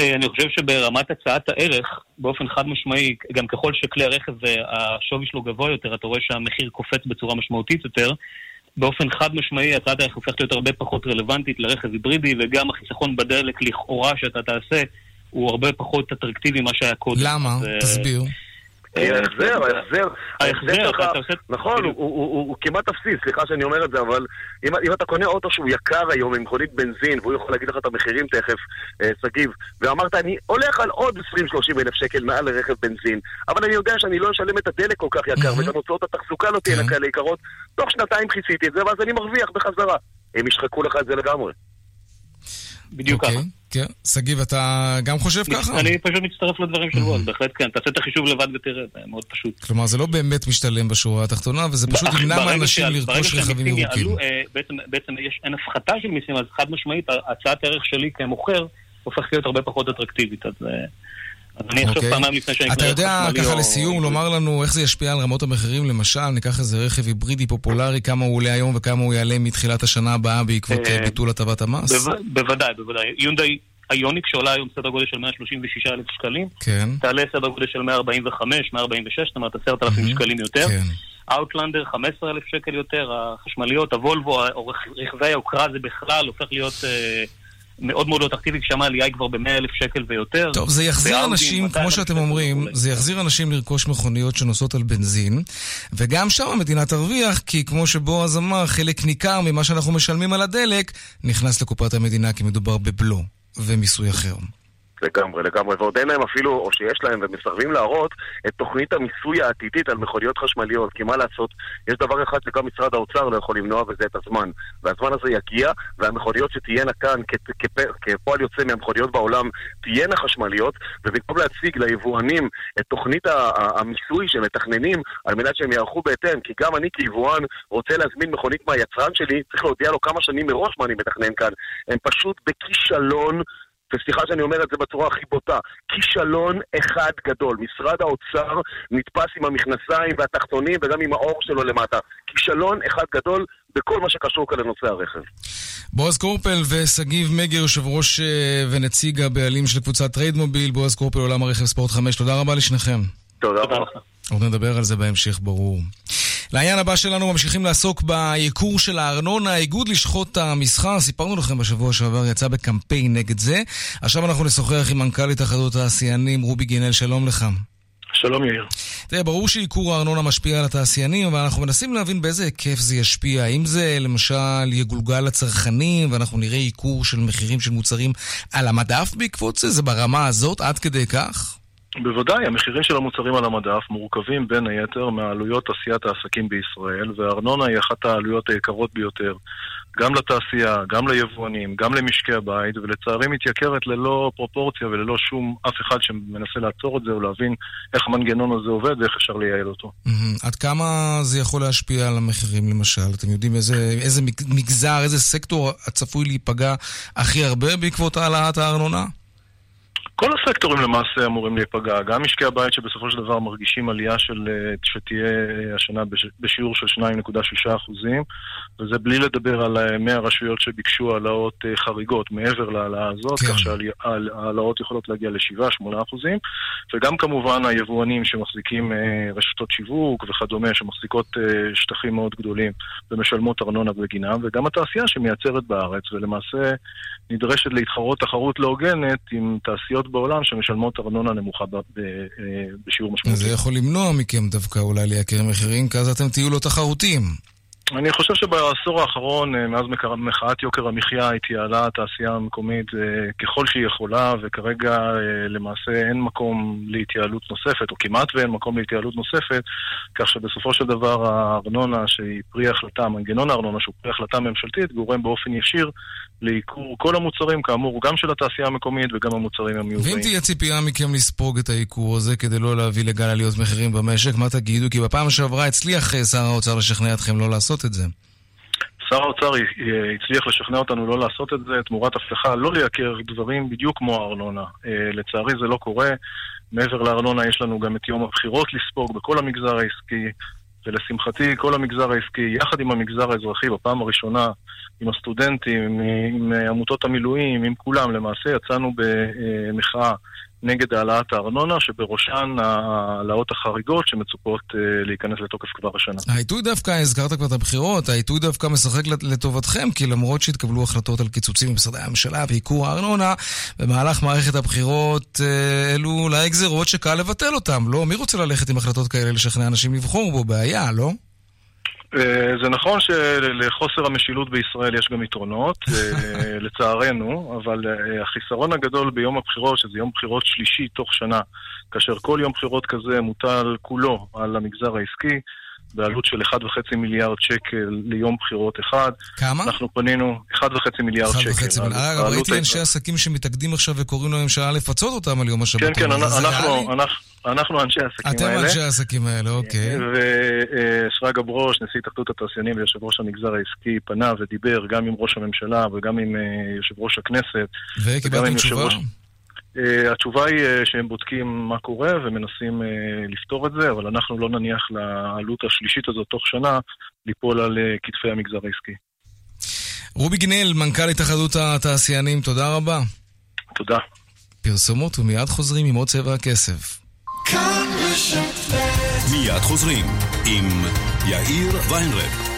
אה, אני חושב שברמת הצעת הערך, באופן חד משמעי, גם ככל שכלי הרכב השווי שלו גבוה יותר, אתה רואה שהמחיר קופץ בצורה משמעותית יותר. באופן חד משמעי הצעת הערך הופכת להיות הרבה פחות רלוונטית לרכב היברידי, וגם החיסכון בדלק לכאורה שאתה תעשה הוא הרבה פחות אטרקטיבי ממה שהיה קודם. למה? אז, אה, תסביר. ההחזר, ההחזר, ההחזר, שלך, אתה עושה- נכון, הוא- כמעט אפסי, סליחה שאני אומר את זה, אבל אם אתה קונה אוטו שהוא יקר היום עם מכונית בנזין, והוא יכול להגיד לך את המחירים תכף, אה, שגיב, ואמרת, אני הולך על עוד 20-30 אלף שקל מעל לרכב בנזין, אבל אני יודע שאני לא אשלם את הדלק כל כך יקר, וגם הוצאות התחזוקה לא תהיינה כאלה יקרות, תוך שנתיים כיסיתי את זה, ואז אני מרוויח בחזרה. הם ישחקו לך את זה לגמרי. בדיוק ככה. כן. שגיב, אתה גם חושב ככה? אני פשוט מצטרף לדברים של בועז, בהחלט כן. תעשה את החישוב לבד ותראה, זה מאוד פשוט. כלומר, זה לא באמת משתלם בשורה התחתונה, וזה פשוט ימנע מאנשים לרכוש רכבים ירוקים. אה, בעצם- אין הפחתה של מיסים, אז חד משמעית, הצעת הערך שלי כמוכר הופכת להיות הרבה פחות אטרקטיבית. אז אה, אז אני אחשוב אוקיי. פעמיים לפני שאני אתה אקנה יודע, חשמלי ככה או- לסיום, לומר לנו איך זה ישפיע על רמות המחירים? למשל, ניקח איזה רכב היברידי פופולרי, כמה הוא עולה היום וכמה הוא יעלה מתחילת השנה הבאה בעקבות אה, אה, ביטול הטבת המס? בו- בוודאי, בוודאי. יונדאי איוניק שעולה היום סדר גודל של 136 אלף שקלים, כן. תעלה סדר גודל של 145, 146, זאת אומרת 10,000 שקלים יותר. כן. אאוטלנדר 15 אלף שקל יותר, החשמליות, הוולבו, או רכ- רכבי היוקרה זה בכלל הופך להיות אה, מאוד מאוד אטרקטיבי, כשם העלייה היא כבר ב-100 אלף שקל ויותר. טוב, זה יחזיר באאודי, אנשים, 200,000 כמו שאתם אומרים, זה יחזיר אנשים לרכוש מכוניות שנוסעות על בנזין, וגם שם המדינה תרוויח, כי כמו שבועז אמר, חלק ניכר ממה שאנחנו משלמים על הדלק נכנס לקופת המדינה כי מדובר בבלו ומיסוי אחר. לגמרי, לגמרי, ועוד אין להם אפילו, או שיש להם, ומסרבים להראות את תוכנית המיסוי העתידית על מכוניות חשמליות, כי מה לעשות, יש דבר אחד שגם משרד האוצר לא יכול למנוע, וזה את הזמן. והזמן הזה יגיע, והמכוניות שתהיינה כאן כפועל יוצא מהמכוניות בעולם תהיינה חשמליות, ובמקום להציג ליבואנים את תוכנית המיסוי שמתכננים, על מנת שהם יערכו בהתאם, כי גם אני כיבואן רוצה להזמין מכונית מהיצרן שלי, צריך להודיע לו כמה שנים מראש מה אני מתכנן כאן. הם פשוט בכישלון וסליחה שאני אומר את זה בצורה הכי בוטה, כישלון אחד גדול. משרד האוצר נתפס עם המכנסיים והתחתונים וגם עם האור שלו למטה. כישלון אחד גדול בכל מה שקשור כאן לנושא הרכב. בועז קורפל ושגיב מגר, יושב ראש אה, ונציג הבעלים של קבוצת טריידמוביל, בועז קורפל, עולם הרכב ספורט 5, תודה רבה לשניכם. תודה רבה. עוד נדבר על זה בהמשך, ברור. לעניין הבא שלנו ממשיכים לעסוק בייקור של הארנונה. איגוד לשכות המסחר, סיפרנו לכם בשבוע שעבר, יצא בקמפיין נגד זה. עכשיו אנחנו נשוחח עם מנכ"ל התאחדות התעשיינים, רובי גינל, שלום לך. שלום יאיר. תראה, ברור שעיקור הארנונה משפיע על התעשיינים, אבל אנחנו מנסים להבין באיזה היקף זה ישפיע. האם זה למשל יגולגל לצרכנים, ואנחנו נראה עיקור של מחירים של מוצרים על המדף בעקבות זה? זה ברמה הזאת עד כדי כך? בוודאי, המחירים של המוצרים על המדף מורכבים בין היתר מעלויות עשיית העסקים בישראל, והארנונה היא אחת העלויות היקרות ביותר. גם לתעשייה, גם ליבואנים, גם למשקי הבית, ולצערי מתייקרת ללא פרופורציה וללא שום אף אחד שמנסה לעצור את זה או להבין איך המנגנון הזה עובד ואיך אפשר לייעל אותו. עד כמה זה יכול להשפיע על המחירים למשל? אתם יודעים איזה, איזה מגזר, איזה סקטור הצפוי להיפגע הכי הרבה בעקבות העלאת הארנונה? כל הסקטורים למעשה אמורים להיפגע, גם משקי הבית שבסופו של דבר מרגישים עלייה של, אה, שתהיה אה, השנה בשיעור של 2.6 אחוזים, וזה בלי לדבר על 100 אה, רשויות שביקשו העלאות חריגות מעבר להעלאה הזאת, כן. כך שהעלאות יכולות להגיע ל-7-8 אחוזים, וגם כמובן היבואנים שמחזיקים רשתות שיווק וכדומה, שמחזיקות שטחים מאוד גדולים ומשלמות ארנונה בגינם, וגם התעשייה שמייצרת בארץ, ולמעשה נדרשת להתחרות תחרות לא הוגנת עם תעשיות בעולם שמשלמות ארנונה נמוכה ב- ב- אה, בשיעור משמעותי. זה יכול למנוע מכם דווקא אולי לייקר מחירים, כי אז אתם תהיו לא תחרותיים. אני חושב שבעשור האחרון, אה, מאז מחאת יוקר המחיה, התייעלה התעשייה המקומית אה, ככל שהיא יכולה, וכרגע למעשה אין מקום להתייעלות נוספת, או כמעט ואין מקום להתייעלות נוספת, כך שבסופו של דבר הארנונה שהיא פרי החלטה, מנגנון הארנונה שהוא פרי החלטה ממשלתית, גורם באופן ישיר לעיקור כל המוצרים, כאמור, גם של התעשייה המקומית וגם המוצרים המיובאים. ואם תהיה ציפייה מכם לספוג את העיקור הזה כדי לא להביא לגל עליות מחירים במשק, מה תגידו? כי בפעם שעברה הצליח אה, שר האוצר לשכנע אתכם לא לעשות את זה. שר האוצר הצליח לשכנע אותנו לא לעשות את זה, תמורת הבטחה לא לייקר דברים בדיוק כמו הארנונה. אה, לצערי זה לא קורה. מעבר לארנונה יש לנו גם את יום הבחירות לספוג בכל המגזר העסקי. ולשמחתי כל המגזר העסקי, יחד עם המגזר האזרחי, בפעם הראשונה, עם הסטודנטים, עם, עם עמותות המילואים, עם כולם, למעשה יצאנו במחאה נגד העלאת הארנונה, שבראשן ההעלאות החריגות שמצופות אה, להיכנס לתוקף כבר השנה. העיתוי דווקא, הזכרת כבר את הבחירות, העיתוי דווקא משחק לטובתכם, כי למרות שהתקבלו החלטות על קיצוצים במשרדי הממשלה ועיקור הארנונה, במהלך מערכת הבחירות אה, אלו אולי גזרות שקל לבטל אותן, לא? מי רוצה ללכת עם החלטות כאלה לשכנע אנשים לבחור בו? בעיה, לא? אה, זה נכון שלחוסר המשילות בישראל יש גם יתרונות, אה, לצערנו, אבל אה, החיסרון הגדול ביום הבחירות, שזה יום בחירות שלישי תוך שנה, כאשר כל יום בחירות כזה מוטל כולו על המגזר העסקי, בעלות של 1.5 מיליארד שקל ליום בחירות אחד. כמה? אנחנו פנינו 1.5 מיליארד שקל. 1.5 מיליארד. אגב, ראיתי אנשי עסקים שמתקדים עכשיו וקוראים לממשלה לפצות אותם על יום השבתון. כן, כן, אנחנו, אנחנו, אנחנו אנשי העסקים האלה. אתם אנשי העסקים האלה, אוקיי. ושרגא ברוש, נשיא התאחדות התעשיינים ויושב ראש המגזר העסקי, פנה ודיבר גם עם ראש הממשלה וגם עם אה, יושב ראש הכנסת. וקיבלתם תשובה? Uh, התשובה היא uh, שהם בודקים מה קורה ומנסים uh, לפתור את זה, אבל אנחנו לא נניח לעלות השלישית הזאת תוך שנה ליפול על uh, כתפי המגזר העסקי. רובי גנל, מנכ"ל התאחדות התעשיינים, תודה רבה. תודה. פרסומות ומיד חוזרים עם עוד צבע הכסף. מיד חוזרים עם יאיר ויינרב.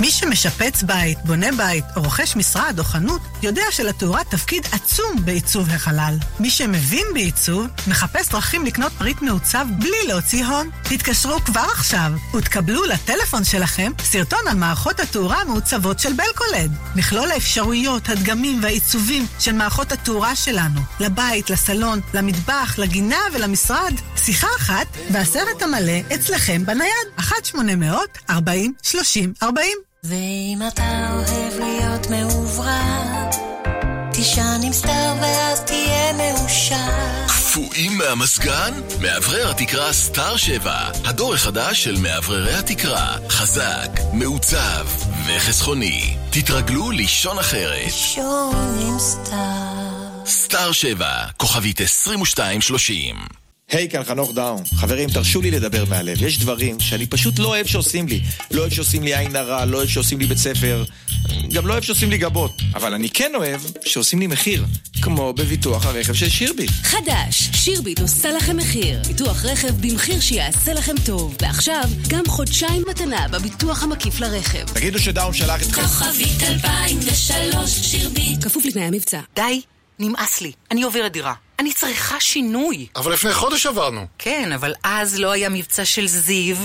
מי שמשפץ בית, בונה בית, או רוכש משרד או חנות, יודע שלתאורה תפקיד עצום בעיצוב החלל. מי שמבין בעיצוב, מחפש דרכים לקנות פריט מעוצב בלי להוציא הון. תתקשרו כבר עכשיו ותקבלו לטלפון שלכם סרטון על מערכות התאורה המעוצבות של בלקולד. מכלול האפשרויות, הדגמים והעיצובים של מערכות התאורה שלנו. לבית, לסלון, למטבח, לגינה ולמשרד. שיחה אחת והסרט המלא אצלכם בנייד. 1-800-40-30-40 ואם אתה אוהב להיות מאוברר, תישן עם סטאר ואז תהיה מאושר. קפואים מהמזגן? מאוורר התקרה סטאר 7, הדור החדש של מאווררי התקרה. חזק, מעוצב וחסכוני. תתרגלו לישון אחרת. לישון עם סטאר. סטאר 7, כוכבית 2230 היי, hey, כאן חנוך דאון. חברים, תרשו לי לדבר מהלב. יש דברים שאני פשוט לא אוהב שעושים לי. לא אוהב שעושים לי עין הרע, לא אוהב שעושים לי בית ספר, גם לא אוהב שעושים לי גבות. אבל אני כן אוהב שעושים לי מחיר, כמו בביטוח הרכב של שירביט. חדש, שירביט עושה לכם מחיר. ביטוח רכב במחיר שיעשה לכם טוב. ועכשיו, גם חודשיים מתנה בביטוח המקיף לרכב. תגידו שדאון שלח אתכם. כוכבית 2003 שירביט. כפוף לתנאי המבצע. די, נמאס לי. אני עוברת דירה. אני צריכה שינוי. אבל לפני חודש עברנו. כן, אבל אז לא היה מבצע של זיו.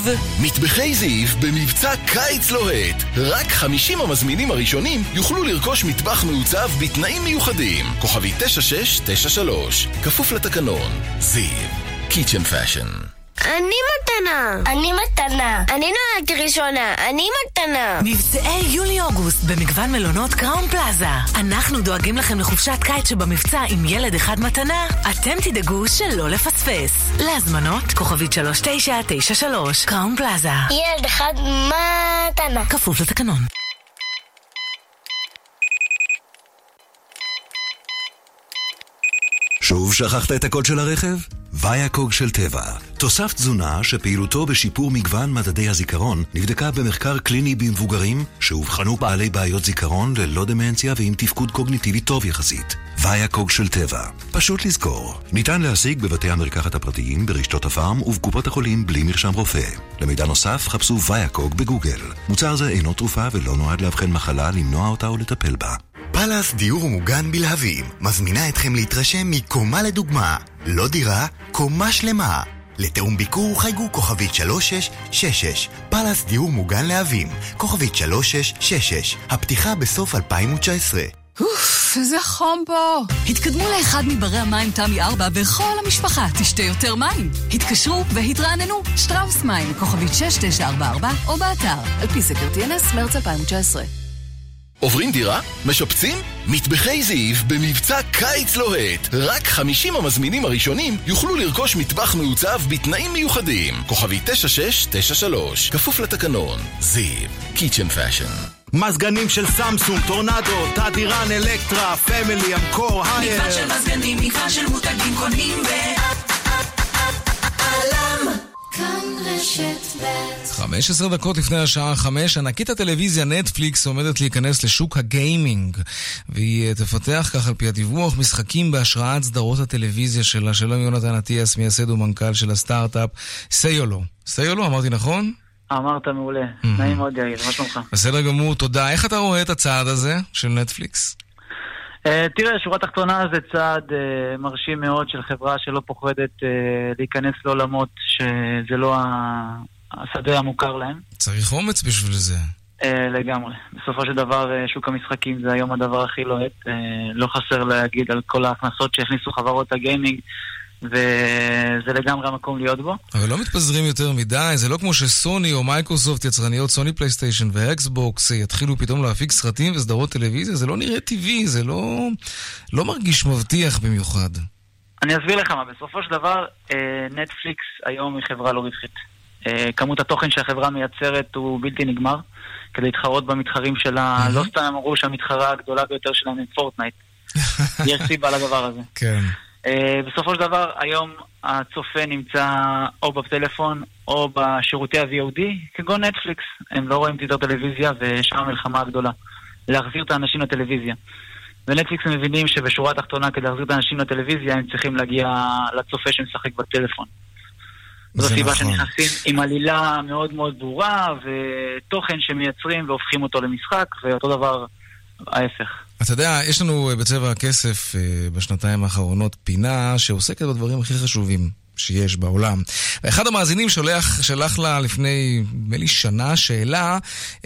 מטבחי זיו במבצע קיץ לוהט. רק 50 המזמינים הראשונים יוכלו לרכוש מטבח מעוצב בתנאים מיוחדים. כוכבית 9693, כפוף לתקנון. זיו, Kitchen Fashion. אני מתנה! אני מתנה! אני נולדתי ראשונה! אני מתנה! מבצעי יולי-אוגוסט במגוון מלונות קראון פלאזה. אנחנו דואגים לכם לחופשת קיץ שבמבצע עם ילד אחד מתנה. אתם תדאגו שלא לפספס. להזמנות, כוכבית 3993, קראון פלאזה. ילד אחד מתנה. כפוף לתקנון. שוב שכחת את הקוד של הרכב? ויאקוג של טבע. תוסף תזונה שפעילותו בשיפור מגוון מדדי הזיכרון נבדקה במחקר קליני במבוגרים שאובחנו בעלי בעיות זיכרון ללא דמנציה ועם תפקוד קוגניטיבי טוב יחסית. ויאקוג של טבע. פשוט לזכור. ניתן להשיג בבתי המרקחת הפרטיים, ברשתות הפארם ובקופות החולים בלי מרשם רופא. למידע נוסף חפשו ויאקוג בגוגל. מוצר זה אינו תרופה ולא נועד לאבחן מחלה, למנוע אותה או לטפל בה. פאלאס דיור מוגן בלהבים מזמינה אתכם להתרשם מקומה לדוגמה. לא דירה, קומה שלמה. לתיאום ביקור חייגו כוכבית 3666. פאלאס דיור מוגן להבים, כוכבית 3666. הפתיחה בסוף 2019. אוף, איזה חום פה. התקדמו לאחד מברי המים תמי 4 וכל המשפחה תשתה יותר מים. התקשרו והתרעננו, שטראוס מים, כוכבית 6944 או באתר, על פי סקר TNS, מרץ 2019. עוברים דירה? משפצים? מטבחי זיו במבצע קיץ לוהט. רק 50 המזמינים הראשונים יוכלו לרכוש מטבח מעוצב בתנאים מיוחדים. כוכבית 9693, כפוף לתקנון. זיו, Kitchen Fashion. מזגנים של סמסונג, טורנדו, תדירן, אלקטרה, פמילי, אמקור, הייר. מגוון של מזגנים, מגוון של מותגים קונים ב... רשת ב' 15 דקות לפני השעה 5, ענקית הטלוויזיה נטפליקס עומדת להיכנס לשוק הגיימינג והיא אה, תפתח, כך על פי הדיווח, משחקים בהשראת סדרות הטלוויזיה שלה. שלום יונתן אטיאס, מייסד ומנכ"ל של הסטארט-אפ סיולו. סיולו, אמרתי נכון? אמרת מעולה. נעים מאוד יאיר, מה שלומך? בסדר גמור, תודה. איך אתה רואה את הצעד הזה של נטפליקס? אה, תראה, שורה תחתונה זה צעד אה, מרשים מאוד של חברה שלא פוחדת אה, להיכנס לעולמות שזה לא השדה המוכר להם. צריך אומץ בשביל זה. לגמרי. בסופו של דבר, שוק המשחקים זה היום הדבר הכי לוהט. לא חסר להגיד על כל ההכנסות שהכניסו חברות הגיימינג, וזה לגמרי המקום להיות בו. אבל לא מתפזרים יותר מדי, זה לא כמו שסוני או מייקרוסופט, יצרניות סוני פלייסטיישן ואקסבוקס, יתחילו פתאום להפיק סרטים וסדרות טלוויזיה, זה לא נראה טבעי, זה לא, לא מרגיש מבטיח במיוחד. אני אסביר לך מה, בסופו של דבר, אה, נטפליקס היום היא חברה לא רווחית. אה, כמות התוכן שהחברה מייצרת הוא בלתי נגמר. כדי להתחרות במתחרים שלה, לא סתם אמרו שהמתחרה הגדולה ביותר שלהם היא פורטנייט. יש סיבה לדבר הזה. כן. אה, בסופו של דבר, היום הצופה נמצא או בטלפון או בשירותי ה-VOD, כגון נטפליקס. הם לא רואים תדר טלוויזיה, ושם המלחמה הגדולה. להחזיר את האנשים לטלוויזיה. ונטפליקס מבינים שבשורה התחתונה, כדי להחזיר את האנשים לטלוויזיה, הם צריכים להגיע לצופה שמשחק בטלפון. זו סיבה נכון. שנכנסים עם עלילה מאוד מאוד ברורה, ותוכן שמייצרים והופכים אותו למשחק, ואותו דבר ההפך. אתה יודע, יש לנו אה, בצבע הכסף אה, בשנתיים האחרונות פינה שעוסקת בדברים הכי חשובים שיש בעולם. ואחד המאזינים שולח, שלח לה לפני, נדמה לי, שנה שאלה,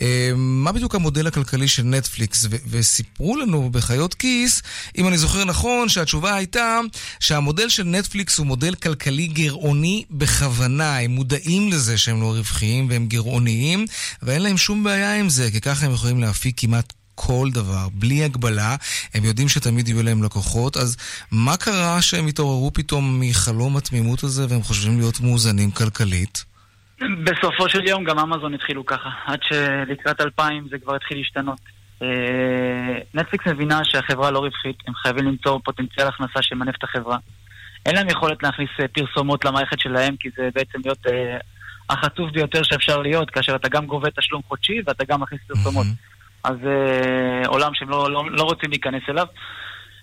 אה, מה בדיוק המודל הכלכלי של נטפליקס? ו- וסיפרו לנו בחיות כיס, אם אני זוכר נכון, שהתשובה הייתה שהמודל של נטפליקס הוא מודל כלכלי גרעוני בכוונה. הם מודעים לזה שהם לא רווחיים והם גרעוניים, ואין להם שום בעיה עם זה, כי ככה הם יכולים להפיק כמעט כל דבר, בלי הגבלה. הם יודעים שתמיד יהיו להם לקוחות, אז מה קרה שהם התעוררו פתאום מחלום התמימות הזה והם חושבים להיות מאוזנים כלכלית? בסופו של יום גם אמזון התחילו ככה, עד שלקראת 2000 זה כבר התחיל להשתנות. אה, נטפליקס מבינה שהחברה לא רווחית, הם חייבים למצוא פוטנציאל הכנסה שימנף את החברה. אין להם יכולת להכניס אה, פרסומות למערכת שלהם, כי זה בעצם להיות אה, החצוף ביותר שאפשר להיות, כאשר אתה גם גובה תשלום חודשי ואתה גם מכניס פרסומות. אז אה, עולם שהם לא, לא, לא רוצים להיכנס אליו.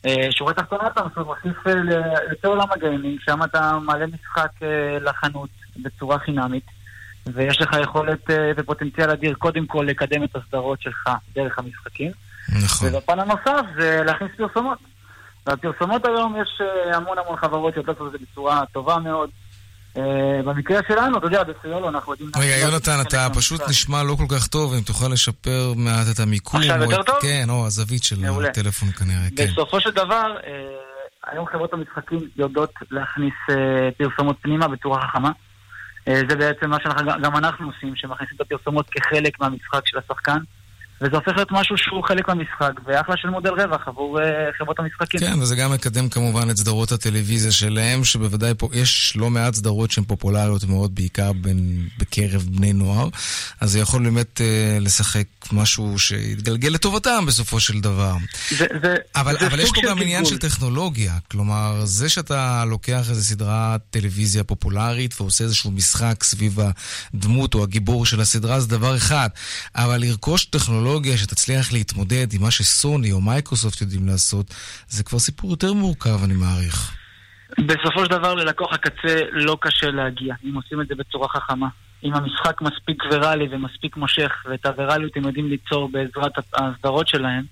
אה, שורה תחתונה אתה מוסיף אה, ל- יותר עולם הגיימינג, שם אתה מעלה משחק אה, לחנות בצורה חינמית, ויש לך יכולת אה, ופוטנציאל אדיר קודם כל לקדם את הסדרות שלך דרך המשחקים. נכון. ובפן הנוסף זה להכניס פרסומות. והפרסומות היום, יש אה, המון המון חברות לעשות את זה בצורה טובה מאוד. אה, במקרה שלנו, אתה יודע, בסיולו אנחנו יודעים... רגע, יונתן, אתה פשוט נשמע לא כל כך טוב, אם תוכל לשפר מעט את המיקום. עכשיו יותר טוב? כן, או הזווית של הטלפון כנראה, כן. בסופו של דבר, היום חברות המשחקים יודעות להכניס פרסומות פנימה בצורה חכמה. זה בעצם מה שגם אנחנו עושים, שמכניסים את הפרסומות כחלק מהמשחק של השחקן. וזה הופך להיות משהו שהוא חלק מהמשחק, ואחלה של מודל רווח עבור uh, חברות המשחקים. כן, וזה גם מקדם כמובן את סדרות הטלוויזיה שלהם, שבוודאי פה, יש לא מעט סדרות שהן פופולריות מאוד, בעיקר בין, בקרב בני נוער, אז זה יכול באמת uh, לשחק משהו שיתגלגל לטובתם בסופו של דבר. זה, זה, אבל, זה אבל יש פה גם. עניין של טכנולוגיה, כלומר, זה שאתה לוקח איזו סדרת טלוויזיה פופולרית ועושה איזשהו משחק סביב הדמות או הגיבור של הסדרה, זה דבר אחד, אבל לרכוש טכנולוגיה... טכנולוגיה שתצליח להתמודד עם מה שסוני או מייקרוסופט יודעים לעשות, זה כבר סיפור יותר מורכב, אני מעריך. בסופו של דבר ללקוח הקצה לא קשה להגיע, אם עושים את זה בצורה חכמה. אם המשחק מספיק ויראלי ומספיק מושך, ואת הוויראליות הם יודעים ליצור בעזרת הסדרות שלהם,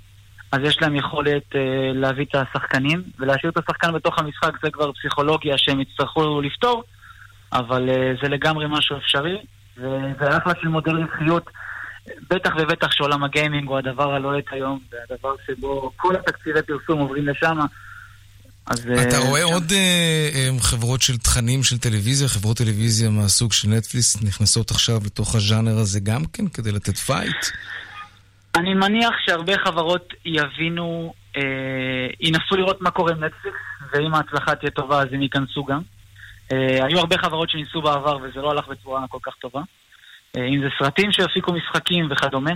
אז יש להם יכולת אה, להביא את השחקנים, ולהשאיר את השחקן בתוך המשחק זה כבר פסיכולוגיה שהם יצטרכו לפתור, אבל אה, זה לגמרי משהו אפשרי, וזה אחלה של מודל רווחיות. בטח ובטח שעולם הגיימינג הוא הדבר הלוהט היום, זה הדבר שבו כל התקציבי פרסום עוברים לשם. אז... אתה אה, רואה שם- עוד אה, חברות של תכנים של טלוויזיה, חברות טלוויזיה מהסוג של נטפליקס נכנסות עכשיו לתוך הז'אנר הזה גם כן כדי לתת פייט? אני מניח שהרבה חברות יבינו, אה, ינסו לראות מה קורה עם נטפליקס, ואם ההצלחה תהיה טובה אז הם ייכנסו גם. אה, היו הרבה חברות שניסו בעבר וזה לא הלך בצורה כל כך טובה. אה, אם זה סרטים שיפיקו משחקים וכדומה.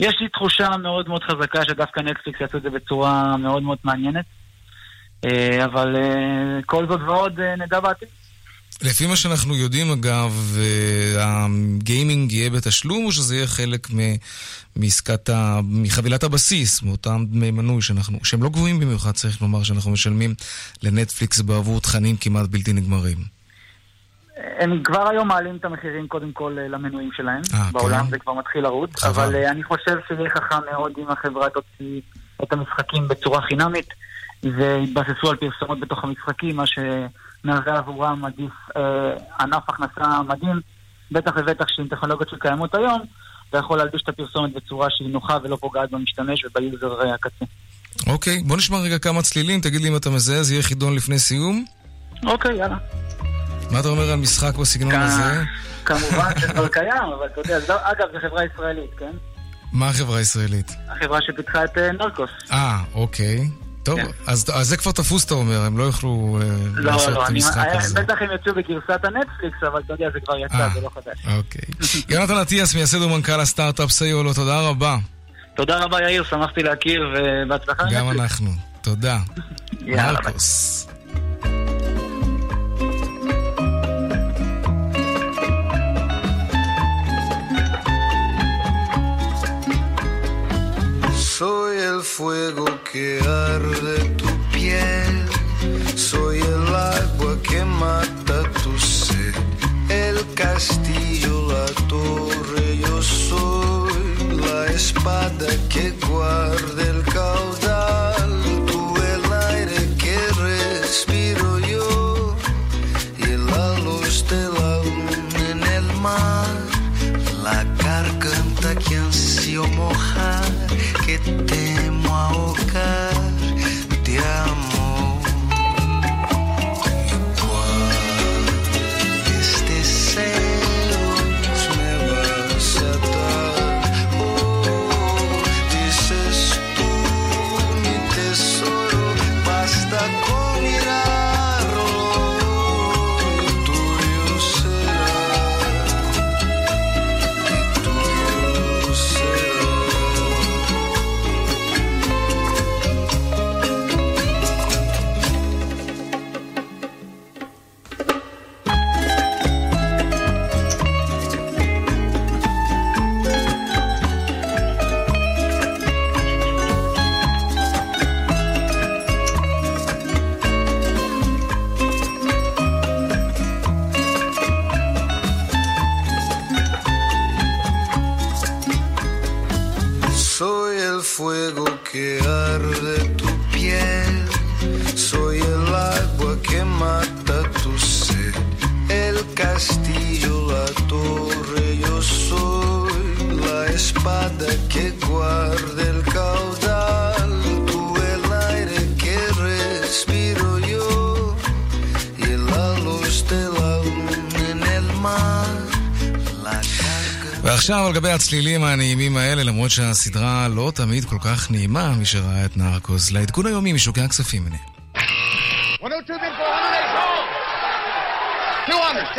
יש לי תחושה מאוד מאוד חזקה שדווקא נטפליקס יעשו את זה בצורה מאוד מאוד מעניינת. אה, אבל אה, כל זאת ועוד נדע בעתיד. לפי מה שאנחנו יודעים אגב, הגיימינג יהיה בתשלום או שזה יהיה חלק מעסקת ה... מחבילת הבסיס, מאותם דמי מנוי שאנחנו, שהם לא גבוהים במיוחד, צריך לומר, שאנחנו משלמים לנטפליקס בעבור תכנים כמעט בלתי נגמרים. הם כבר היום מעלים את המחירים קודם כל אה, למנויים שלהם אה, בעולם, כן? זה כבר מתחיל לרוץ, חבל. אבל אה, אני חושב שזה חכם מאוד אם החברה תוציא את המשחקים בצורה חינמית ויתבססו על פרסומות בתוך המשחקים, מה שמהווה עבורם עדיף אה, ענף הכנסה מדהים, בטח ובטח שעם טכנולוגיות שקיימות היום, אתה יכול להלביש את הפרסומת בצורה שהיא נוחה ולא פוגעת במשתמש וביוזר הקצה. אוקיי, בוא נשמע רגע כמה צלילים, תגיד לי אם אתה מזהה, זה יהיה חידון לפני סיום. אוקיי, יאללה. מה אתה אומר על משחק בסגנון הזה? כמובן שזה כבר קיים, אבל אתה יודע, זה- אגב, זו חברה ישראלית, כן? מה החברה הישראלית? החברה שפיתחה את אה, נרקוס. אה, אוקיי. טוב, אז, אז זה כבר תפוס, אתה אומר, הם לא יוכלו אה, לא, לעשות לא, את המשחק אה, הזה. בטח הם יצאו בגרסת הנטפליקס, אבל אתה יודע, זה כבר יצא. זה לא חדש. אוקיי. יונתן אטיאס, מייסד ומנכ"ל הסטארט-אפ סיולו, תודה רבה. תודה רבה, יאיר, שמחתי להכיר, ובהצלחה. גם. אנחנו. תודה. יאללה, castillo, la torre, yo soy la espada que guarda el caudal, tú el aire que respiro yo y la luz de la luna en el mar. ועכשיו על גבי הצלילים הנעימים האלה, למרות שהסדרה לא תמיד כל כך נעימה, מי שראה את נרקוז, לעדכון היומי משוקי הכספים ביניהם.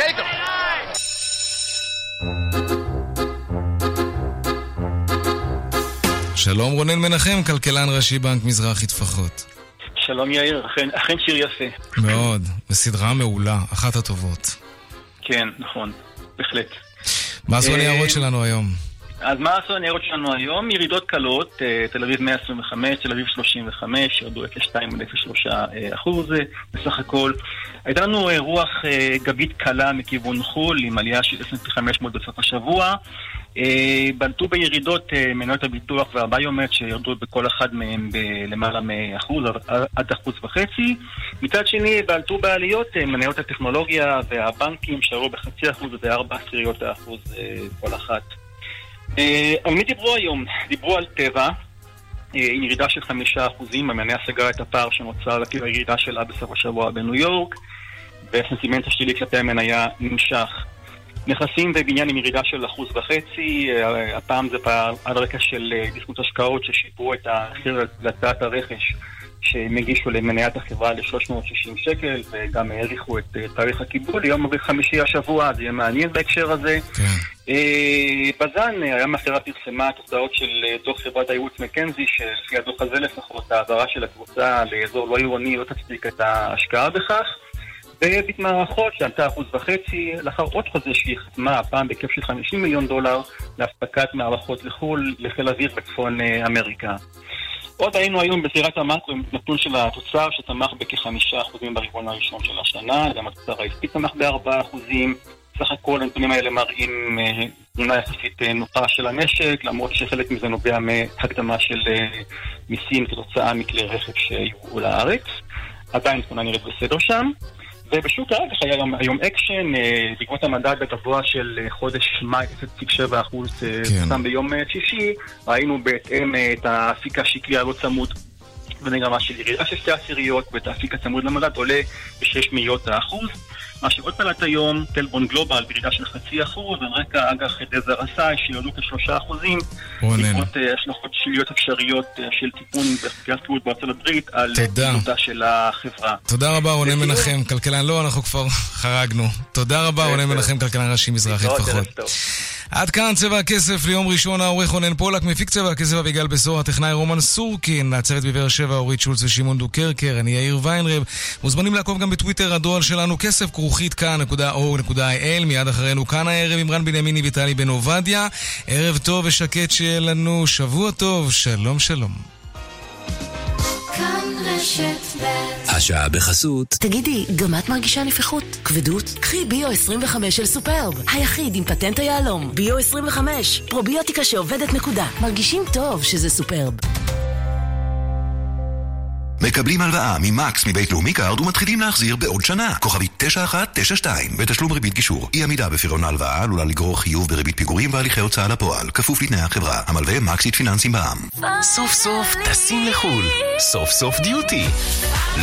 Take them. שלום רונן מנחם, כלכלן ראשי בנק מזרחי טפחות. שלום יאיר, אכן, אכן שיר יפה. מאוד, וסדרה מעולה, אחת הטובות. כן, נכון, בהחלט. מה עשו אה, הניירות שלנו היום? אז מה עשו הניירות שלנו היום? ירידות קלות, אה, תל אביב 125, תל אביב 35, ירדו 0.2 עד 0.3 אה, אחוז אה, בסך הכל. הייתה לנו רוח גבית קלה מכיוון חו"ל, עם עלייה של S&P 500 בסוף השבוע. בלטו בירידות מניות הביטוח והביומט שירדו בכל אחד מהם בלמעלה מאחוז עד- אחוז וחצי. מצד שני, בלטו בעליות מניות הטכנולוגיה והבנקים שערו בחצי אחוז וארבע עשיריות האחוז כל אחת. אה, על מי דיברו היום? דיברו על טבע, אה, עם ירידה של חמישה אחוזים, המניה סגרה את הפער שנוצר לפי הירידה שלה בסוף השבוע בניו יורק, והסנטימנט השלילי כלפי המניה נמשך. נכסים ובניין עם ירידה של אחוז וחצי, אה, הפעם זה פער על רקע של דיסקוט השקעות ששיפרו את המחיר להצעת הרכש שהם הגישו למניית החברה ל-360 שקל וגם האריכו את אה, תאריך הקיבול ליום חמישי השבוע, זה יהיה מעניין בהקשר הזה. אה, בז"ן, אה, היום החברה פרסמה תוצאות של דוח חברת הייעוץ מקנזי, שלפי הדוח הזה לפחות, העברה של הקבוצה לאזור לא עירוני לא תצדיק את ההשקעה בכך. וביט מערכות שעלתה אחוז וחצי, לאחר עוד חוזה שהיא חתמה, הפעם בהיקף של 50 מיליון דולר, לאספקת מערכות לחו"ל, לחיל אוויר בצפון אמריקה. עוד היינו היום בזירת המאקרו עם נתון של התוצר שצמח בכחמישה אחוזים ברבעון הראשון של השנה, גם התוצר העסקי צמח בארבעה אחוזים. סך הכל הנתונים האלה מראים אה, תמונה יחסית אה, נוחה של המשק, למרות שחלק מזה נובע מהקדמה של אה, מיסים כתוצאה מכלי רכב שיובאו לארץ. עדיין תמונה נראית בסדר שם. ובשוק האג"ח היה היום, היום אקשן, אה, בעקבות המדד הגבוה של אה, חודש מאי 0.7 אחוז כן. סתם ביום אה, שישי, ראינו בהתאם אה, את האפיק השקלי הלא צמוד במגמה של ירידה של שתי עשיריות, ואת האפיק הצמוד למדד עולה בשש מאיות האחוז. מה שעוד פלט היום, תל בונד גלובל בירידה של חצי אחוז, על רקע אג"ח דה זראסאי שירדו כשלושה אחוזים. בעקבות אה, השלכות שליליות אפשריות אה, של תיקון בחקירת תיעוד בארצות הברית על. פעילותה של החברה. תודה רבה רונן מנחם, כלכלן, לא, אנחנו כבר חרגנו. תודה רבה רונן מנחם, כלכלן ראשי מזרחי טפחות. עד כאן צבע הכסף ליום ראשון, העורך רונן פולק, מפיק צבע הכסף אביגל בשור, הטכנאי רומן סורקין, הצוות בבאר שבע אורית שולץ ושמעון דוקרקר, אני יאיר ויינרב. מוזמנים לעקוב גם בטוויטר, הדואל שלנו כסף כרוכית כאן.או.il, מיד אחרינו כאן הערב עם רן בנימיני ויטלי בן עובדיה. ערב טוב ושקט שיהיה לנו, שבוע טוב, שלום שלום. כאן רשת ב' השעה בחסות. תגידי, גם את מרגישה נפיחות? כבדות? קחי ביו 25 של סופרב, היחיד עם פטנט היהלום. ביו 25, פרוביוטיקה שעובדת נקודה. מרגישים טוב שזה סופרב. מקבלים הלוואה ממקס מבית לאומי קארד ומתחילים להחזיר בעוד שנה. כוכבית 9192 בתשלום ריבית גישור. אי עמידה בפירעון ההלוואה עלולה לגרור חיוב בריבית פיגורים והליכי הוצאה לפועל. כפוף לתנאי החברה. המלווה מקס איט פיננסים בע"מ. סוף סוף טסים לחו"ל. סוף סוף דיוטי.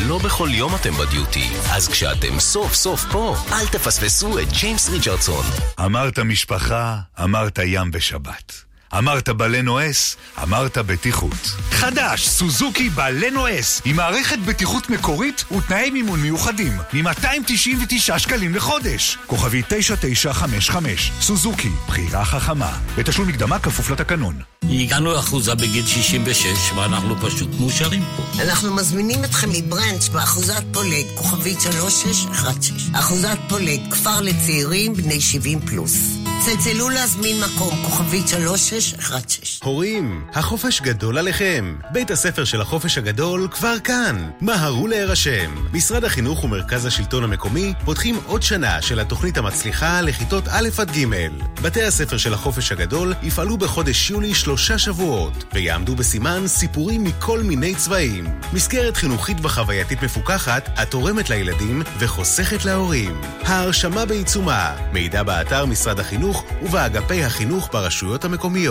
לא בכל יום אתם בדיוטי, אז כשאתם סוף סוף פה, אל תפספסו את ג'יימס ריצ'רדסון. אמרת משפחה, אמרת ים בשבת. אמרת בלנו אס, אמרת בטיחות. חדש, סוזוקי בלנו אס, עם מערכת בטיחות מקורית ותנאי מימון מיוחדים, מ-299 שקלים לחודש. כוכבי 9955, סוזוקי, בחירה חכמה. בתשלום מקדמה כפוף לתקנון. הגענו לאחוזה בגיל 66, ואנחנו פשוט מאושרים פה. אנחנו מזמינים אתכם מברנץ' באחוזת פולג, כוכבית 3616. אחוזת פולג, כפר לצעירים בני 70 פלוס. צלצלו להזמין מקום, כוכבית 3616. הורים, החופש גדול עליכם. בית הספר של החופש הגדול כבר כאן. מהרו להירשם. משרד החינוך ומרכז השלטון המקומי פותחים עוד שנה של התוכנית המצליחה לכיתות א' עד ג'. בתי הספר של החופש הגדול יפעלו בחודש יולי שלושה שבועות, ויעמדו בסימן סיפורים מכל מיני צבעים. מסגרת חינוכית וחווייתית מפוקחת, התורמת לילדים וחוסכת להורים. ההרשמה בעיצומה. מידע באתר משרד החינוך ובאגפי החינוך ברשויות המקומיות.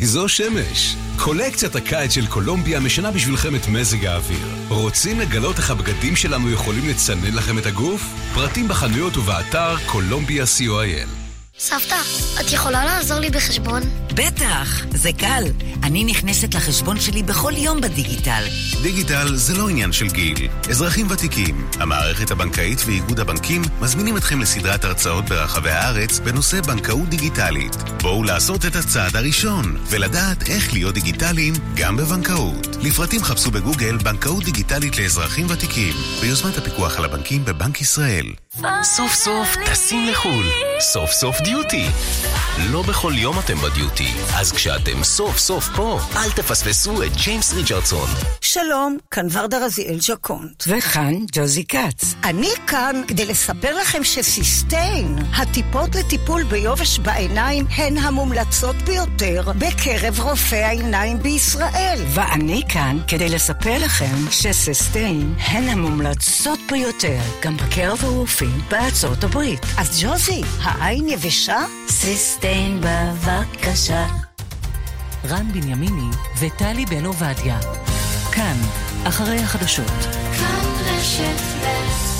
איזו שמש? קולקציית הקיץ של קולומביה משנה בשבילכם את מזג האוויר. רוצים לגלות איך הבגדים שלנו יכולים לצנן לכם את הגוף? פרטים בחנויות ובאתר קולומביה co.il סבתא, את יכולה לעזור לי בחשבון? בטח, זה קל. אני נכנסת לחשבון שלי בכל יום בדיגיטל. דיגיטל זה לא עניין של גיל. אזרחים ותיקים, המערכת הבנקאית ואיגוד הבנקים מזמינים אתכם לסדרת הרצאות ברחבי הארץ בנושא בנקאות דיגיטלית. בואו לעשות את הצעד הראשון ולדעת איך להיות דיגיטליים גם בבנקאות. לפרטים חפשו בגוגל בנקאות דיגיטלית לאזרחים ותיקים ביוזמת הפיקוח על הבנקים בבנק ישראל. סוף סוף טסים לחו"ל. סוף סוף דיוטי. לא בכל יום אתם בדיוטי, אז כשאתם סוף סוף פה, אל תפספסו את ג'יימס ריצ'רדסון. שלום, כאן ורדה רזיאל ז'קונט. וכאן ג'וזי כץ. אני כאן כדי לספר לכם שסיסטיין, הטיפות לטיפול ביובש בעיניים, הן המומלצות ביותר בקרב רופאי העיניים בישראל. ואני כאן כדי לספר לכם שסיסטיין הן המומלצות ביותר, גם בקרב הרופאים בארצות הברית. אז ג'וזי, העין יבשה? סיסטיין בבקשה. רן בנימיני וטלי בן עובדיה. כאן, אחרי החדשות. כאן רשת ב'